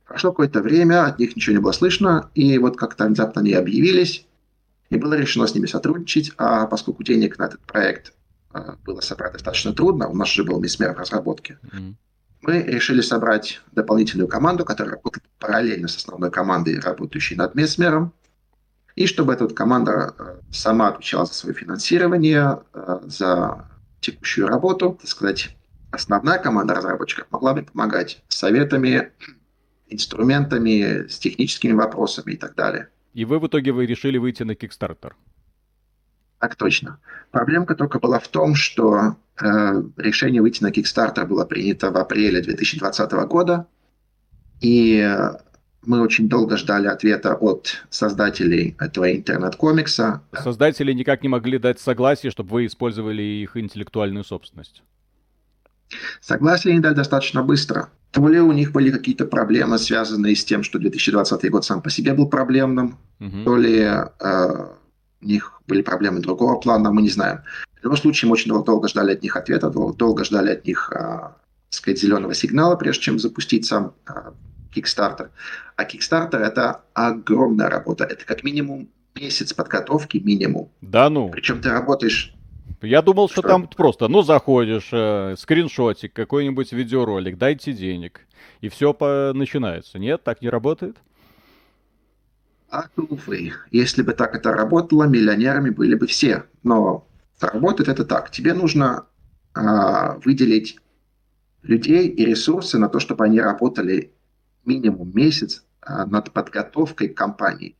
Прошло какое-то время, от них ничего не было слышно, и вот как-то внезапно они объявились, и было решено с ними сотрудничать, а поскольку денег на этот проект а, было собрать достаточно трудно, у нас же был месмер в разработке, mm-hmm мы решили собрать дополнительную команду, которая работает параллельно с основной командой, работающей над Месмером, и чтобы эта вот команда э, сама отвечала за свое финансирование, э, за текущую работу, так сказать, основная команда разработчиков могла бы помогать советами, инструментами, с техническими вопросами и так далее. И вы в итоге вы решили выйти на Kickstarter? Так точно. Проблемка только была в том, что э, решение выйти на Kickstarter было принято в апреле 2020 года, и мы очень долго ждали ответа от создателей этого интернет-комикса. Создатели никак не могли дать согласие, чтобы вы использовали их интеллектуальную собственность. Согласие они дали достаточно быстро. То ли у них были какие-то проблемы, связанные с тем, что 2020 год сам по себе был проблемным, угу. то ли э, у них были проблемы другого плана, мы не знаем. В любом случае, мы очень долго ждали от них ответа, долго ждали от них, а, сказать, зеленого сигнала, прежде чем запустить сам а, Kickstarter. А Kickstarter – это огромная работа. Это как минимум месяц подготовки минимум. Да ну? Причем ты работаешь я думал, что, что там просто, ну, заходишь, э, скриншотик, какой-нибудь видеоролик, дайте денег, и все по... начинается. Нет, так не работает? А увы, если бы так это работало, миллионерами были бы все. Но работает это так. Тебе нужно а, выделить людей и ресурсы на то, чтобы они работали минимум месяц а, над подготовкой к компании.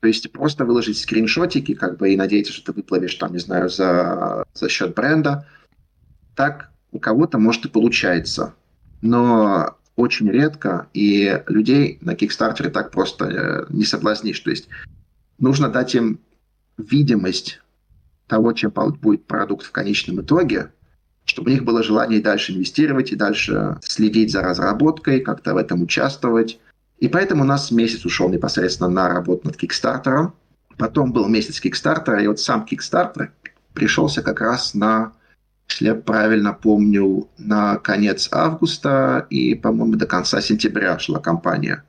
То есть просто выложить скриншотики, как бы и надеяться, что ты выплывешь там, не знаю, за, за счет бренда. Так у кого-то может и получается. Но очень редко, и людей на Кикстартере так просто э, не соблазнишь. То есть нужно дать им видимость того, чем будет продукт в конечном итоге, чтобы у них было желание дальше инвестировать и дальше следить за разработкой, как-то в этом участвовать. И поэтому у нас месяц ушел непосредственно на работу над Кикстартером. Потом был месяц Кикстартера, и вот сам Кикстартер, пришелся как раз на, если я правильно помню, на конец августа и, по-моему, до конца сентября шла кампания.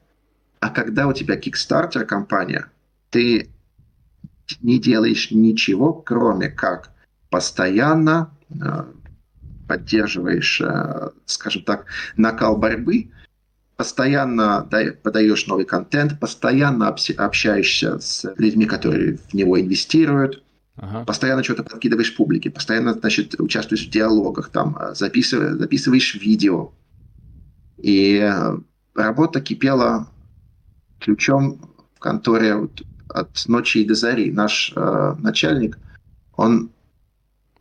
А когда у тебя Kickstarter компания, ты не делаешь ничего, кроме как постоянно э, поддерживаешь, э, скажем так, накал борьбы, постоянно подаешь новый контент, постоянно общаешься с людьми, которые в него инвестируют, ага. постоянно что-то подкидываешь публике, постоянно, значит, участвуешь в диалогах, там, э, записываешь, записываешь видео. И работа кипела ключом в конторе вот, от ночи и до зари. Наш э, начальник, он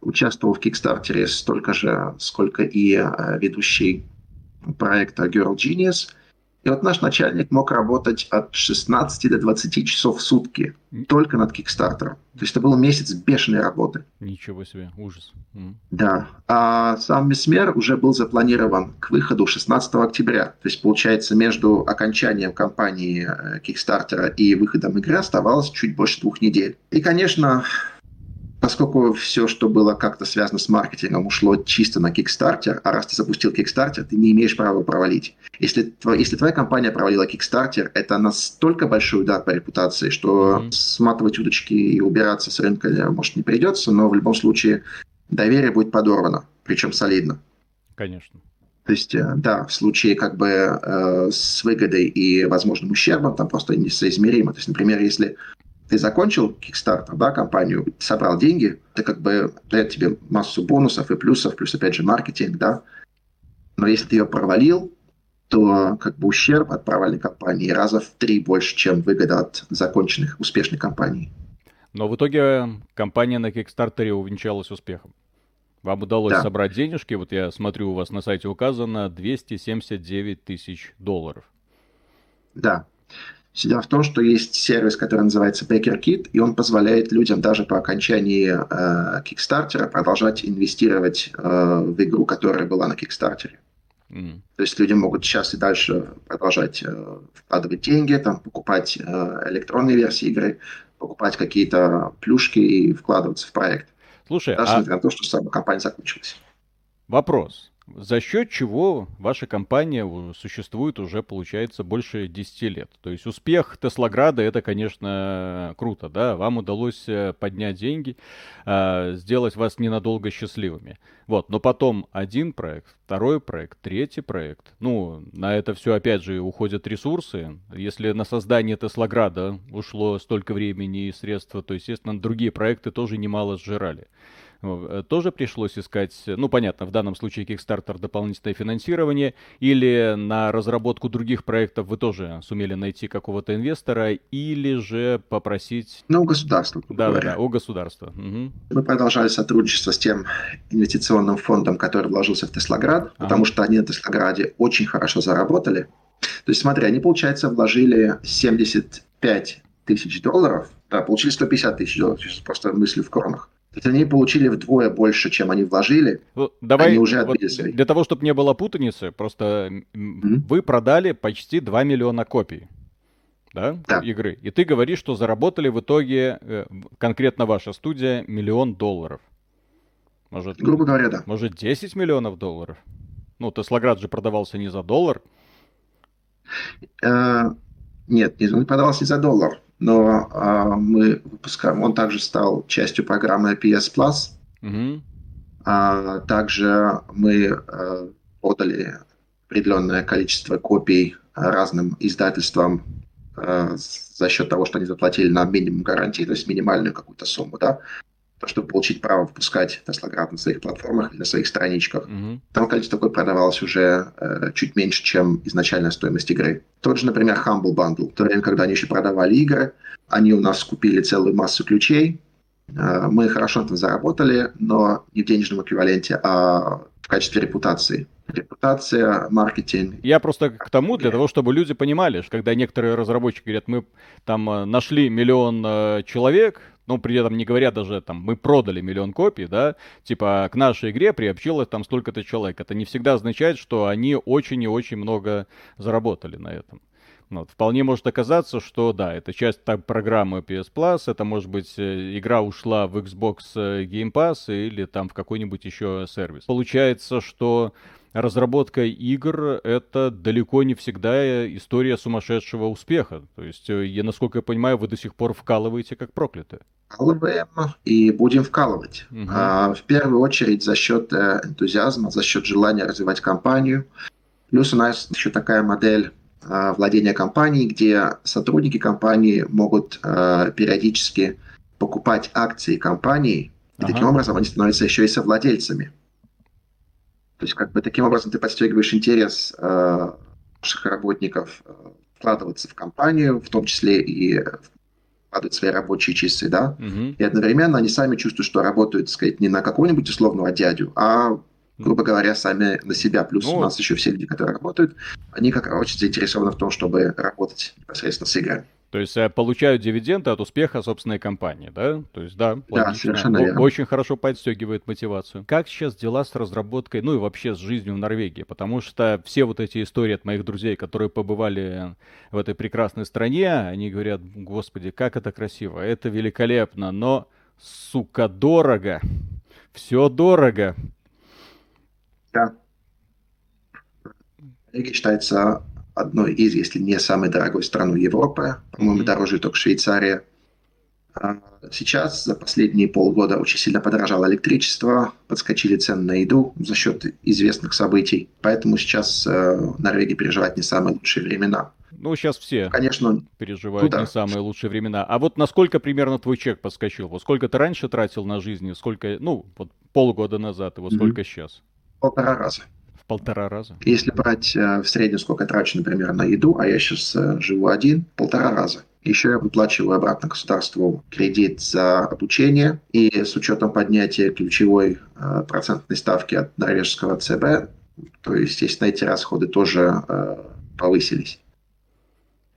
участвовал в Кикстартере столько же, сколько и э, ведущий проекта Girl Genius – и вот наш начальник мог работать от 16 до 20 часов в сутки только над Кикстартером. То есть это был месяц бешеной работы. Ничего себе, ужас. Mm. Да. А сам Месмер уже был запланирован к выходу 16 октября. То есть, получается, между окончанием кампании э, Кикстартера и выходом игры оставалось чуть больше двух недель. И, конечно, поскольку все, что было как-то связано с маркетингом, ушло чисто на Kickstarter, а раз ты запустил Kickstarter, ты не имеешь права провалить. Если, если твоя компания провалила Kickstarter, это настолько большой удар по репутации, что mm-hmm. сматывать удочки и убираться с рынка, может, не придется, но в любом случае доверие будет подорвано, причем солидно. Конечно. То есть, э, да, в случае как бы э, с выгодой и возможным ущербом там просто несоизмеримо. То есть, например, если ты закончил Kickstarter, да, компанию, собрал деньги, это как бы дает тебе массу бонусов и плюсов, плюс, опять же, маркетинг, да. Но если ты ее провалил, то как бы ущерб от провальной компании раза в три больше, чем выгода от законченных успешных компаний. Но в итоге компания на Kickstarter увенчалась успехом. Вам удалось да. собрать денежки, вот я смотрю, у вас на сайте указано 279 тысяч долларов. Да. Дело в том, что есть сервис, который называется BackerKit, и он позволяет людям даже по окончании э, Kickstarter продолжать инвестировать э, в игру, которая была на Kickstarter. Mm. То есть люди могут сейчас и дальше продолжать э, вкладывать деньги, там, покупать э, электронные версии игры, покупать какие-то плюшки и вкладываться в проект. Слушай, даже а... несмотря на то, что сама компания закончилась. Вопрос за счет чего ваша компания существует уже, получается, больше 10 лет. То есть успех Теслограда это, конечно, круто, да, вам удалось э, поднять деньги, а, сделать вас ненадолго счастливыми. Вот, но потом один проект, второй проект, третий проект. Ну, на это все опять же уходят ресурсы. Если на создание Теслограда ушло столько времени и средств, то, естественно, другие проекты тоже немало сжирали. Э, тоже пришлось искать, ну, понятно, в данном случае Kickstarter дополнительное финансирование, или на разработку других проектов вы тоже сумели найти какого-то инвестора, или же попросить... Ну, у государства, да, говоря. Да, у государства. Угу. Мы продолжали сотрудничество с тем инвестиционным фондом, который вложился в Теслоград, ага. потому что они на Теслограде очень хорошо заработали. То есть, смотри, они, получается, вложили 75 тысяч долларов, да, получили 150 тысяч долларов, просто мысли в кронах. То есть они получили вдвое больше, чем они вложили. Ну, давай, они уже вот Для того, чтобы не было путаницы, просто mm-hmm. вы продали почти 2 миллиона копий да, да. игры. И ты говоришь, что заработали в итоге, э, конкретно ваша студия, миллион долларов. Может, Грубо говоря, да. Может, 10 миллионов долларов? Ну, Теслоград же продавался не за доллар. Э, нет, он продавался не за доллар но а, мы выпускаем, он также стал частью программы PS Plus. Mm-hmm. А, также мы а, подали определенное количество копий разным издательствам а, за счет того, что они заплатили нам минимум гарантии, то есть минимальную какую-то сумму, да, чтобы получить право выпускать Теслоград на своих платформах или на своих страничках. Mm-hmm. Там количество такое продавалось уже э, чуть меньше, чем изначальная стоимость игры. Тот же, например, Humble Bundle. В то время, когда они еще продавали игры, они у нас купили целую массу ключей. Э, мы хорошо там заработали, но не в денежном эквиваленте, а качестве репутации. репутация, маркетинг. Я просто к тому, для того, чтобы люди понимали, что когда некоторые разработчики говорят, мы там э, нашли миллион э, человек, ну, при этом не говоря даже, там, мы продали миллион копий, да, типа, к нашей игре приобщилось там столько-то человек. Это не всегда означает, что они очень и очень много заработали на этом. Вот. Вполне может оказаться, что да, это часть так, программы PS Plus, это может быть э, игра ушла в Xbox э, Game Pass или там в какой-нибудь еще сервис. Получается, что разработка игр — это далеко не всегда история сумасшедшего успеха. То есть, э, я, насколько я понимаю, вы до сих пор вкалываете как проклятые. Вкалываем и будем вкалывать. Угу. А, в первую очередь за счет энтузиазма, за счет желания развивать компанию. Плюс у нас еще такая модель Э, владения компанией, где сотрудники компании могут э, периодически покупать акции компании, и ага. таким образом они становятся еще и совладельцами. То есть, как бы таким образом ты подстегиваешь интерес э, наших работников э, вкладываться в компанию, в том числе и вкладывать свои рабочие часы, да, угу. и одновременно они сами чувствуют, что работают, так сказать, не на какого-нибудь условного дядю, а грубо говоря, сами на себя. Плюс ну, у нас еще все люди, которые работают, они как раз очень заинтересованы в том, чтобы работать непосредственно с играми. То есть э, получают дивиденды от успеха собственной компании, да? То есть, да, да совершенно верно. Очень хорошо подстегивает мотивацию. Как сейчас дела с разработкой, ну и вообще с жизнью в Норвегии? Потому что все вот эти истории от моих друзей, которые побывали в этой прекрасной стране, они говорят, господи, как это красиво, это великолепно, но, сука, дорого. Все дорого. Да. Норвегия считается одной из, если не самой дорогой страной Европы. По-моему, mm-hmm. дороже только Швейцария. А сейчас за последние полгода очень сильно подорожало электричество, подскочили цены на еду за счет известных событий. Поэтому сейчас э, Норвегия переживает не самые лучшие времена. Ну, сейчас все Конечно, переживают туда. не самые лучшие времена. А вот насколько примерно твой чек подскочил? Вот сколько ты раньше тратил на жизнь, сколько, ну, вот полгода назад, и вот mm-hmm. сколько сейчас? Полтора раза. В полтора раза? Если брать э, в среднем, сколько я трачу, например, на еду, а я сейчас э, живу один, полтора раза. Еще я выплачиваю обратно государству кредит за обучение, и с учетом поднятия ключевой э, процентной ставки от норвежского ЦБ, то естественно, эти расходы тоже э, повысились.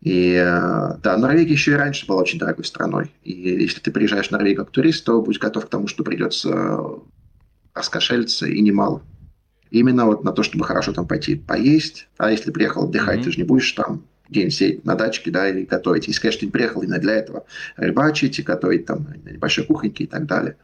И э, да, Норвегия еще и раньше была очень дорогой страной. И если ты приезжаешь в Норвегию как турист, то будь готов к тому, что придется раскошелиться и немало именно вот на то, чтобы хорошо там пойти поесть. А если приехал отдыхать, mm-hmm. ты же не будешь там день сидеть на дачке, да, и готовить. Если, конечно, ты приехал именно для этого рыбачить и готовить там на небольшой кухоньке и так далее.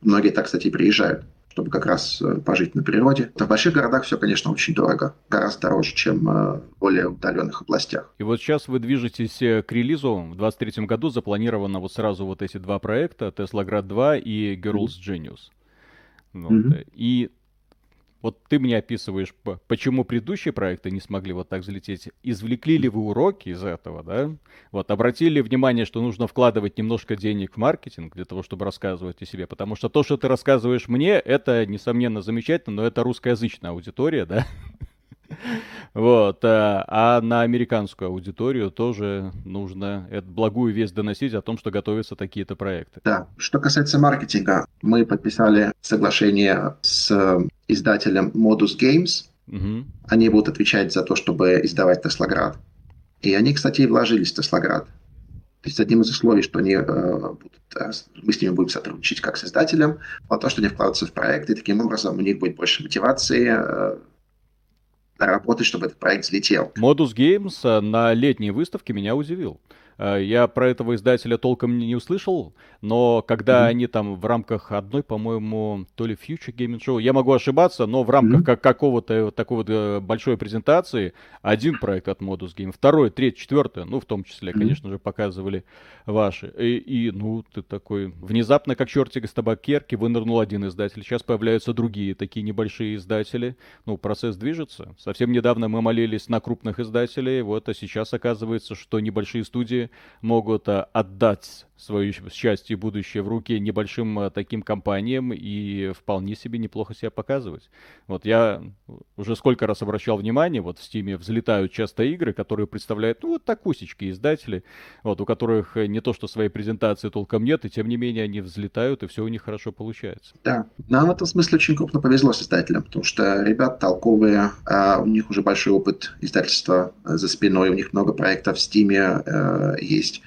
Многие так, кстати, приезжают чтобы как раз э, пожить на природе. В больших городах все, конечно, очень дорого. Гораздо дороже, чем э, в более удаленных областях. И вот сейчас вы движетесь э, к релизу. В 2023 году запланировано вот сразу вот эти два проекта, Tesla Grad 2 и Girls Genius. Вот. Mm-hmm. И вот ты мне описываешь, почему предыдущие проекты не смогли вот так взлететь. Извлекли ли вы уроки из этого, да? Вот, обратили внимание, что нужно вкладывать немножко денег в маркетинг для того, чтобы рассказывать о себе. Потому что то, что ты рассказываешь мне, это, несомненно, замечательно, но это русскоязычная аудитория, да? Вот. Э, а на американскую аудиторию тоже нужно эту благую весть доносить о том, что готовятся такие-то проекты. Да. Что касается маркетинга, мы подписали соглашение с издателем Modus Games. Угу. Они будут отвечать за то, чтобы издавать Теслоград. И они, кстати, и вложились в Теслоград. То есть одним из условий, что они э, будут, э, мы с ними будем сотрудничать как с издателем, а то, что они вкладываются в проект, и таким образом у них будет больше мотивации э, работать, чтобы этот проект взлетел. Modus Games э, на летней выставке меня удивил. Э, я про этого издателя толком не услышал, но когда mm-hmm. они там в рамках одной, по-моему, то ли Future Gaming Show, я могу ошибаться, но в рамках mm-hmm. как какого-то такой вот э, большой презентации один проект от Modus Game, второй, третий, четвертый, ну, в том числе, mm-hmm. конечно же, показывали ваши. И, и, ну, ты такой, внезапно, как чертик из табакерки, вынырнул один издатель, сейчас появляются другие такие небольшие издатели. Ну, процесс движется. Совсем недавно мы молились на крупных издателей, вот, а сейчас оказывается, что небольшие студии могут а, отдать свое счастье и будущее в руки небольшим э, таким компаниям и вполне себе неплохо себя показывать. Вот я уже сколько раз обращал внимание, вот в Стиме взлетают часто игры, которые представляют, ну, вот такусечки издатели, вот, у которых не то что своей презентации толком нет, и тем не менее они взлетают, и все у них хорошо получается. Да, нам в этом смысле очень крупно повезло с издателем, потому что ребят толковые, а у них уже большой опыт издательства за спиной, у них много проектов в Стиме э, есть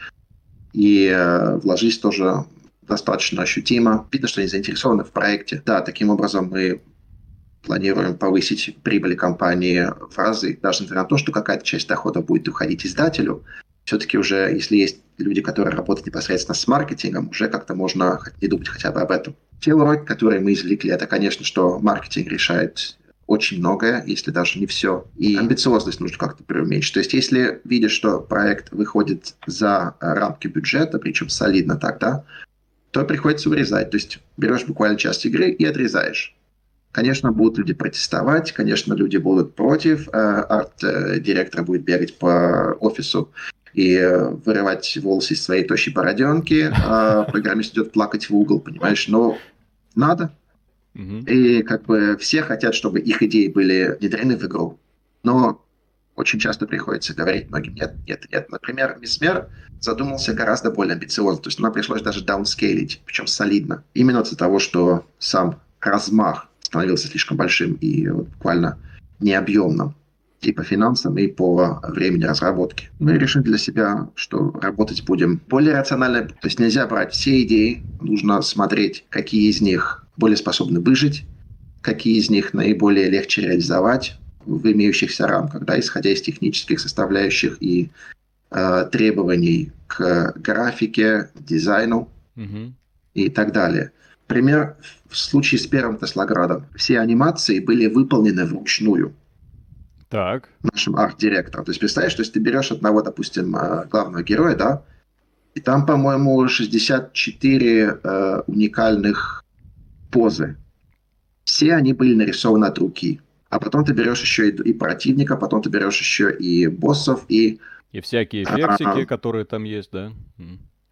и э, вложились тоже достаточно ощутимо. Видно, что они заинтересованы в проекте. Да, таким образом мы планируем повысить прибыль компании в разы, даже несмотря на то, что какая-то часть дохода будет уходить издателю, все-таки уже, если есть люди, которые работают непосредственно с маркетингом, уже как-то можно не думать хотя бы об этом. Те уроки, которые мы извлекли, это, конечно, что маркетинг решает очень многое, если даже не все. И амбициозность нужно как-то преуменьшить. То есть, если видишь, что проект выходит за рамки бюджета, причем солидно тогда, то приходится урезать. То есть, берешь буквально часть игры и отрезаешь. Конечно, будут люди протестовать, конечно, люди будут против, э, арт-директор будет бегать по офису и вырывать волосы из своей тощей бороденки, а программист идет плакать в угол, понимаешь? Но надо, и как бы все хотят, чтобы их идеи были внедрены в игру. Но очень часто приходится говорить многим нет, нет, нет. Например, Мисс Мер задумался гораздо более амбициозно. То есть нам пришлось даже даунскейлить, причем солидно. Именно из-за того, что сам размах становился слишком большим и буквально необъемным и по финансам, и по времени разработки. Мы решили для себя, что работать будем более рационально. То есть нельзя брать все идеи, нужно смотреть, какие из них более способны выжить, какие из них наиболее легче реализовать в имеющихся рамках, да, исходя из технических составляющих и э, требований к графике, дизайну угу. и так далее. Пример в случае с первым Теслоградом. Все анимации были выполнены вручную. Так. Нашим арт-директором. То есть представляешь, то есть ты берешь одного, допустим, э, главного героя, да, и там, по-моему, 64 э, уникальных позы. Все они были нарисованы от руки. А потом ты берешь еще и, и противника, потом ты берешь еще и боссов, и... И всякие эффектики, а, которые там есть, да?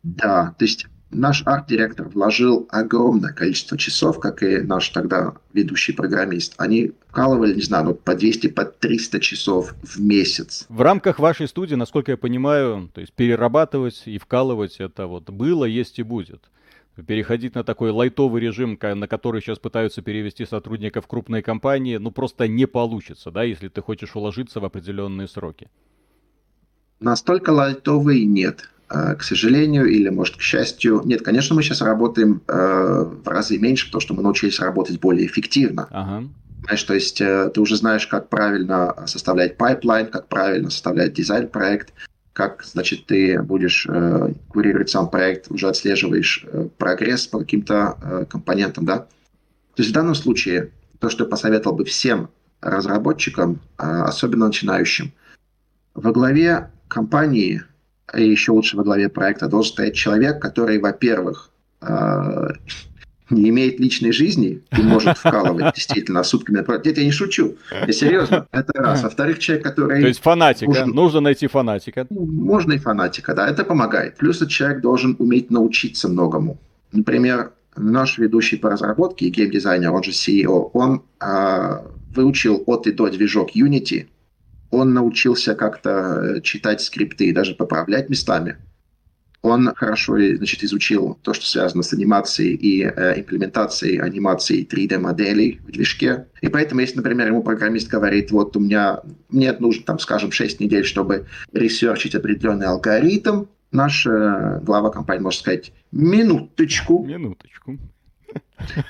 Да, то есть наш арт-директор вложил огромное количество часов, как и наш тогда ведущий программист. Они вкалывали, не знаю, ну, по 200, по 300 часов в месяц. В рамках вашей студии, насколько я понимаю, то есть перерабатывать и вкалывать это вот было, есть и будет переходить на такой лайтовый режим, на который сейчас пытаются перевести сотрудников крупной компании, ну просто не получится, да, если ты хочешь уложиться в определенные сроки. Настолько лайтовый нет, э, к сожалению, или, может, к счастью. Нет, конечно, мы сейчас работаем э, в разы меньше, потому что мы научились работать более эффективно. Ага. Знаешь, то есть э, ты уже знаешь, как правильно составлять pipeline, как правильно составлять дизайн-проект, как, значит, ты будешь э, курировать сам проект, уже отслеживаешь э, прогресс по каким-то э, компонентам, да. То есть в данном случае то, что я посоветовал бы всем разработчикам, э, особенно начинающим, во главе компании, и еще лучше во главе проекта, должен стоять человек, который, во-первых, э, не имеет личной жизни и может вкалывать действительно сутками. Нет, я не шучу. Я серьезно. Это раз. Во-вторых, человек, который... То есть фанатика. Нужен... Нужно найти фанатика. Ну, можно и фанатика, да. Это помогает. Плюс этот человек должен уметь научиться многому. Например, наш ведущий по разработке, геймдизайнер, он же CEO, он э, выучил от и до движок Unity, он научился как-то э, читать скрипты и даже поправлять местами он хорошо значит, изучил то, что связано с анимацией и э, имплементацией анимации 3D-моделей в движке. И поэтому, если, например, ему программист говорит, вот у меня, мне нужно, там, скажем, 6 недель, чтобы ресерчить определенный алгоритм, наш э, глава компании может сказать, минуточку. Минуточку.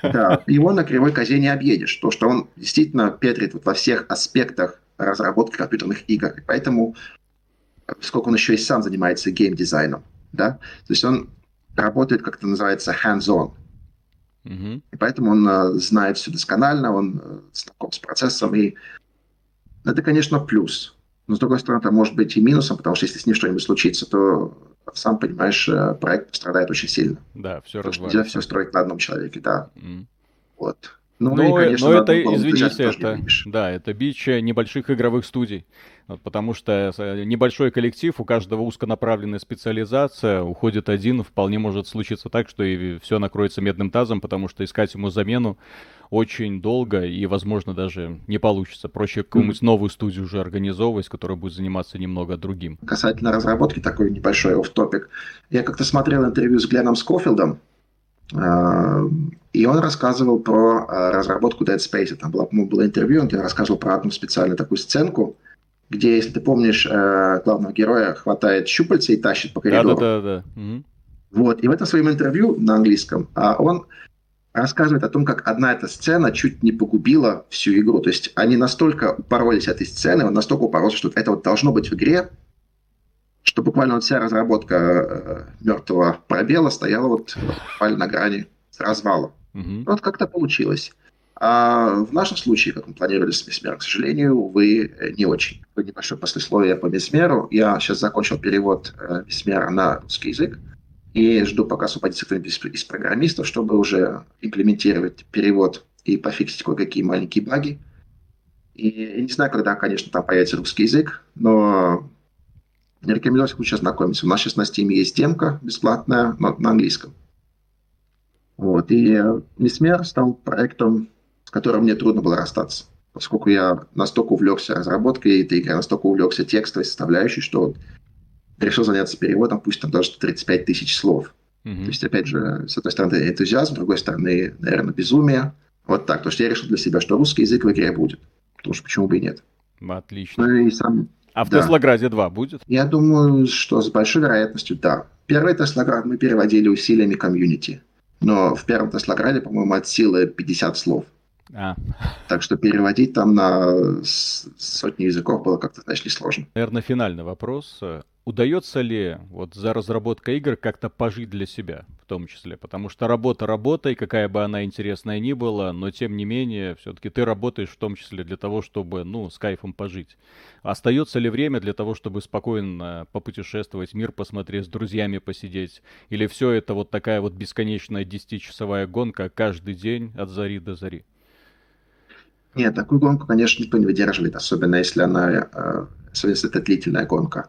Да, его на кривой козе не объедешь. То, что он действительно петрит вот во всех аспектах разработки компьютерных игр. И поэтому, сколько он еще и сам занимается геймдизайном да, то есть он работает, как это называется, hands-on. Mm-hmm. И поэтому он uh, знает все досконально, он uh, знаком с процессом, и это, конечно, плюс. Но, с другой стороны, это может быть и минусом, потому что если с ним что-нибудь случится, то, сам понимаешь, э, проект пострадает очень сильно. Да, все что нельзя все строить на одном человеке, да. Mm. Вот. Ну, но, и, конечно, но это, извините, это, да, это бич небольших игровых студий. Потому что э, небольшой коллектив, у каждого узконаправленная специализация, уходит один, вполне может случиться так, что и все накроется медным тазом, потому что искать ему замену очень долго и, возможно, даже не получится. Проще какую-нибудь новую студию уже организовывать, которая будет заниматься немного другим. Касательно разработки, такой небольшой оф-топик. Я как-то смотрел интервью с Гленном Скофилдом, и он рассказывал про а, разработку Dead Space. Там было, было интервью, он рассказывал про одну специальную такую сценку, где, если ты помнишь, э, главного героя хватает щупальца и тащит по коридору. Да, да, да. да. Угу. Вот, и в этом своем интервью на английском а, он рассказывает о том, как одна эта сцена чуть не погубила всю игру. То есть они настолько упоролись этой сцены, он настолько упоролся, что это вот должно быть в игре, что буквально вся разработка э, мертвого пробела стояла вот буквально на грани развала. Угу. Вот как-то получилось. А в нашем случае, как мы планировали с Месмером, к сожалению, увы, не очень. Небольшое послесловие по Месмеру. Я сейчас закончил перевод э, Месмера на русский язык и жду, пока освободится кто-нибудь из программистов, чтобы уже имплементировать перевод и пофиксить кое-какие маленькие баги. И не знаю, когда, конечно, там появится русский язык, но рекомендую сейчас знакомиться. У нас сейчас на Steam есть демка бесплатная на, на английском. Вот. И Месмер стал проектом с которым мне трудно было расстаться, поскольку я настолько увлекся разработкой этой игры, настолько увлекся текстовой составляющей, что решил заняться переводом, пусть там даже 35 тысяч слов. Mm-hmm. То есть, опять же, с одной стороны энтузиазм, с другой стороны, наверное, безумие. Вот так. Потому что я решил для себя, что русский язык в игре будет. Потому что почему бы и нет. Отлично. Ну и сам... А в да. Теслограде 2 будет? Я думаю, что с большой вероятностью да. Первый Теслоград мы переводили усилиями комьюнити. Но в первом Теслограде, по-моему, от силы 50 слов. А. Так что переводить там на сотни языков было как-то, знаешь, несложно. Наверное, финальный вопрос. Удается ли вот за разработкой игр как-то пожить для себя, в том числе? Потому что работа работой, какая бы она интересная ни была, но тем не менее, все-таки ты работаешь в том числе для того, чтобы, ну, с кайфом пожить. Остается ли время для того, чтобы спокойно попутешествовать, мир посмотреть, с друзьями посидеть? Или все это вот такая вот бесконечная десятичасовая гонка каждый день от зари до зари? Нет, такую гонку, конечно, никто не выдерживает, особенно если она, э, особенно если это длительная гонка.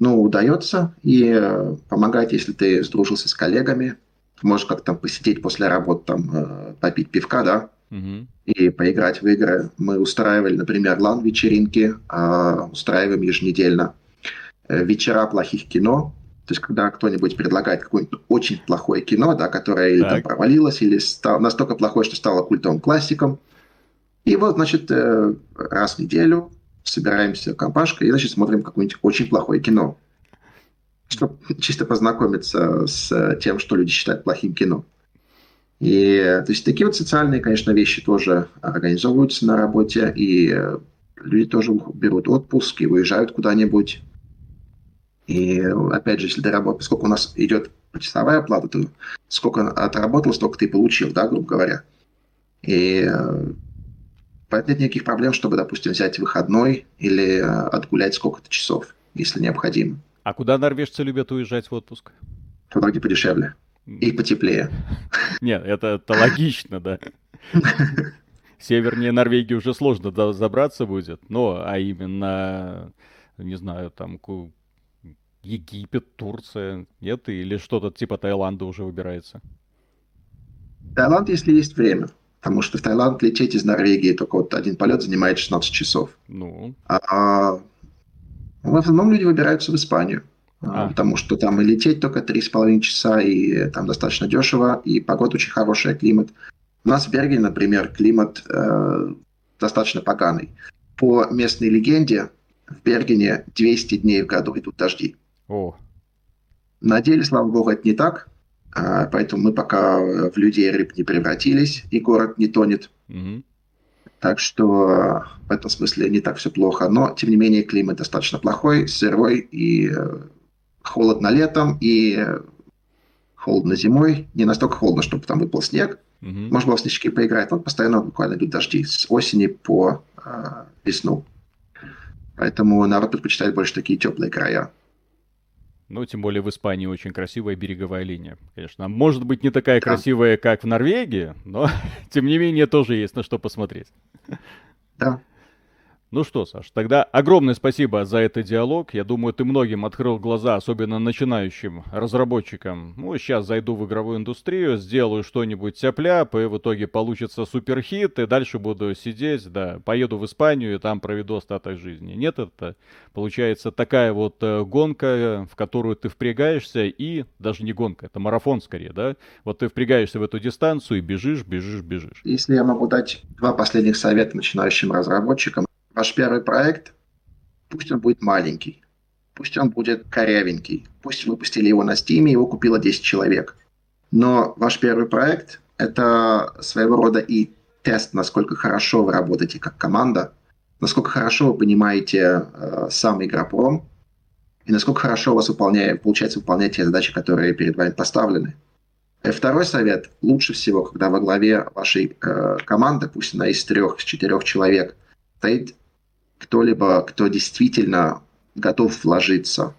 Ну, удается и э, помогать, если ты сдружился с коллегами, можешь как-то посидеть после работы, там, э, попить пивка, да, угу. и поиграть в игры. Мы устраивали, например, лан-вечеринки, а, устраиваем еженедельно вечера плохих кино, то есть, когда кто-нибудь предлагает какое-нибудь очень плохое кино, да, которое или там провалилось, или стало настолько плохое, что стало культовым классиком, и вот, значит, э, раз в неделю собираемся компашкой и, значит, смотрим какое-нибудь очень плохое кино. Чтобы чисто познакомиться с тем, что люди считают плохим кино. И, то есть, такие вот социальные, конечно, вещи тоже организовываются на работе, и люди тоже берут отпуск и уезжают куда-нибудь. И, опять же, если ты работаешь, поскольку у нас идет почасовая оплата, то сколько отработал, столько ты получил, да, грубо говоря. И Поэтому нет никаких проблем, чтобы, допустим, взять выходной или э, отгулять сколько-то часов, если необходимо. А куда норвежцы любят уезжать в отпуск? Туда, где подешевле. И потеплее. Нет, это, это логично, да. Севернее Норвегии уже сложно забраться будет, но, а именно, не знаю, там, Египет, Турция, нет? Или что-то типа Таиланда уже выбирается? Таиланд, если есть время. Потому что в Таиланд лететь из Норвегии только вот один полет занимает 16 часов. Ну. А, а в основном люди выбираются в Испанию. А. Потому что там и лететь только 3,5 часа, и там достаточно дешево, и погода очень хорошая, климат. У нас в Бергене, например, климат э, достаточно поганый. По местной легенде, в Бергене 200 дней в году идут дожди. О. На деле, слава богу, это не так. А, поэтому мы пока в людей рыб не превратились, и город не тонет. Угу. Так что в этом смысле не так все плохо. Но, тем не менее, климат достаточно плохой, сырой, и э, холодно летом, и холодно зимой. Не настолько холодно, чтобы там выпал снег. Угу. Можно было в снежки поиграть, но постоянно буквально идут дожди с осени по э, весну. Поэтому народ предпочитает больше такие теплые края. Ну, тем более в Испании очень красивая береговая линия. Конечно, может быть не такая да. красивая, как в Норвегии, но тем не менее тоже есть на что посмотреть. Да. Ну что, Саш, тогда огромное спасибо за этот диалог. Я думаю, ты многим открыл глаза, особенно начинающим разработчикам. Ну, сейчас зайду в игровую индустрию, сделаю что-нибудь тяп-ляп, и в итоге получится суперхит, и дальше буду сидеть, да, поеду в Испанию и там проведу остаток жизни. Нет, это получается такая вот э, гонка, в которую ты впрягаешься, и даже не гонка, это марафон скорее, да? Вот ты впрягаешься в эту дистанцию и бежишь, бежишь, бежишь. Если я могу дать два последних совета начинающим разработчикам, Ваш первый проект, пусть он будет маленький, пусть он будет корявенький, пусть выпустили его на Steam, его купило 10 человек. Но ваш первый проект – это своего рода и тест, насколько хорошо вы работаете как команда, насколько хорошо вы понимаете э, сам игропром, и насколько хорошо у вас выполняет, получается выполнять те задачи, которые перед вами поставлены. И второй совет – лучше всего, когда во главе вашей э, команды, пусть она из трех, из четырех человек, стоит кто-либо, кто действительно готов вложиться,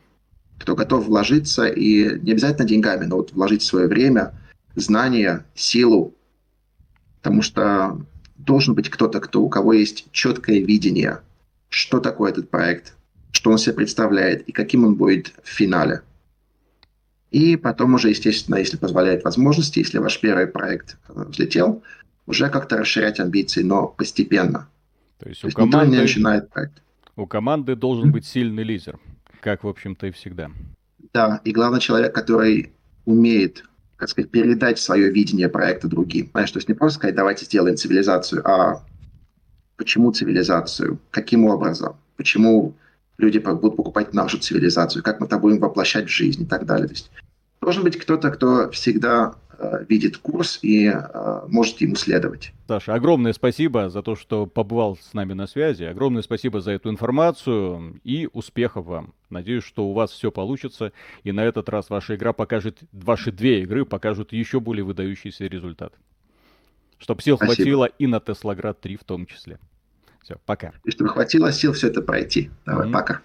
кто готов вложиться и не обязательно деньгами, но вот вложить свое время, знания, силу, потому что должен быть кто-то, кто, у кого есть четкое видение, что такое этот проект, что он себе представляет и каким он будет в финале. И потом уже, естественно, если позволяет возможности, если ваш первый проект э, взлетел, уже как-то расширять амбиции, но постепенно. То есть, То есть у команды... не начинает проект. У команды должен быть сильный лидер, как, в общем-то, и всегда. Да, и главный человек, который умеет, как сказать, передать свое видение проекта другим. Знаешь, то есть не просто сказать, давайте сделаем цивилизацию, а почему цивилизацию, каким образом, почему люди будут покупать нашу цивилизацию, как мы это будем воплощать в жизнь и так далее. То есть должен быть кто-то, кто всегда видит курс и э, может ему следовать. Саша, огромное спасибо за то, что побывал с нами на связи. Огромное спасибо за эту информацию и успехов вам. Надеюсь, что у вас все получится, и на этот раз ваша игра покажет, ваши две игры покажут еще более выдающийся результат. Чтобы сил спасибо. хватило и на Теслоград 3 в том числе. Все, пока. И чтобы хватило сил все это пройти. Давай, mm-hmm. пока.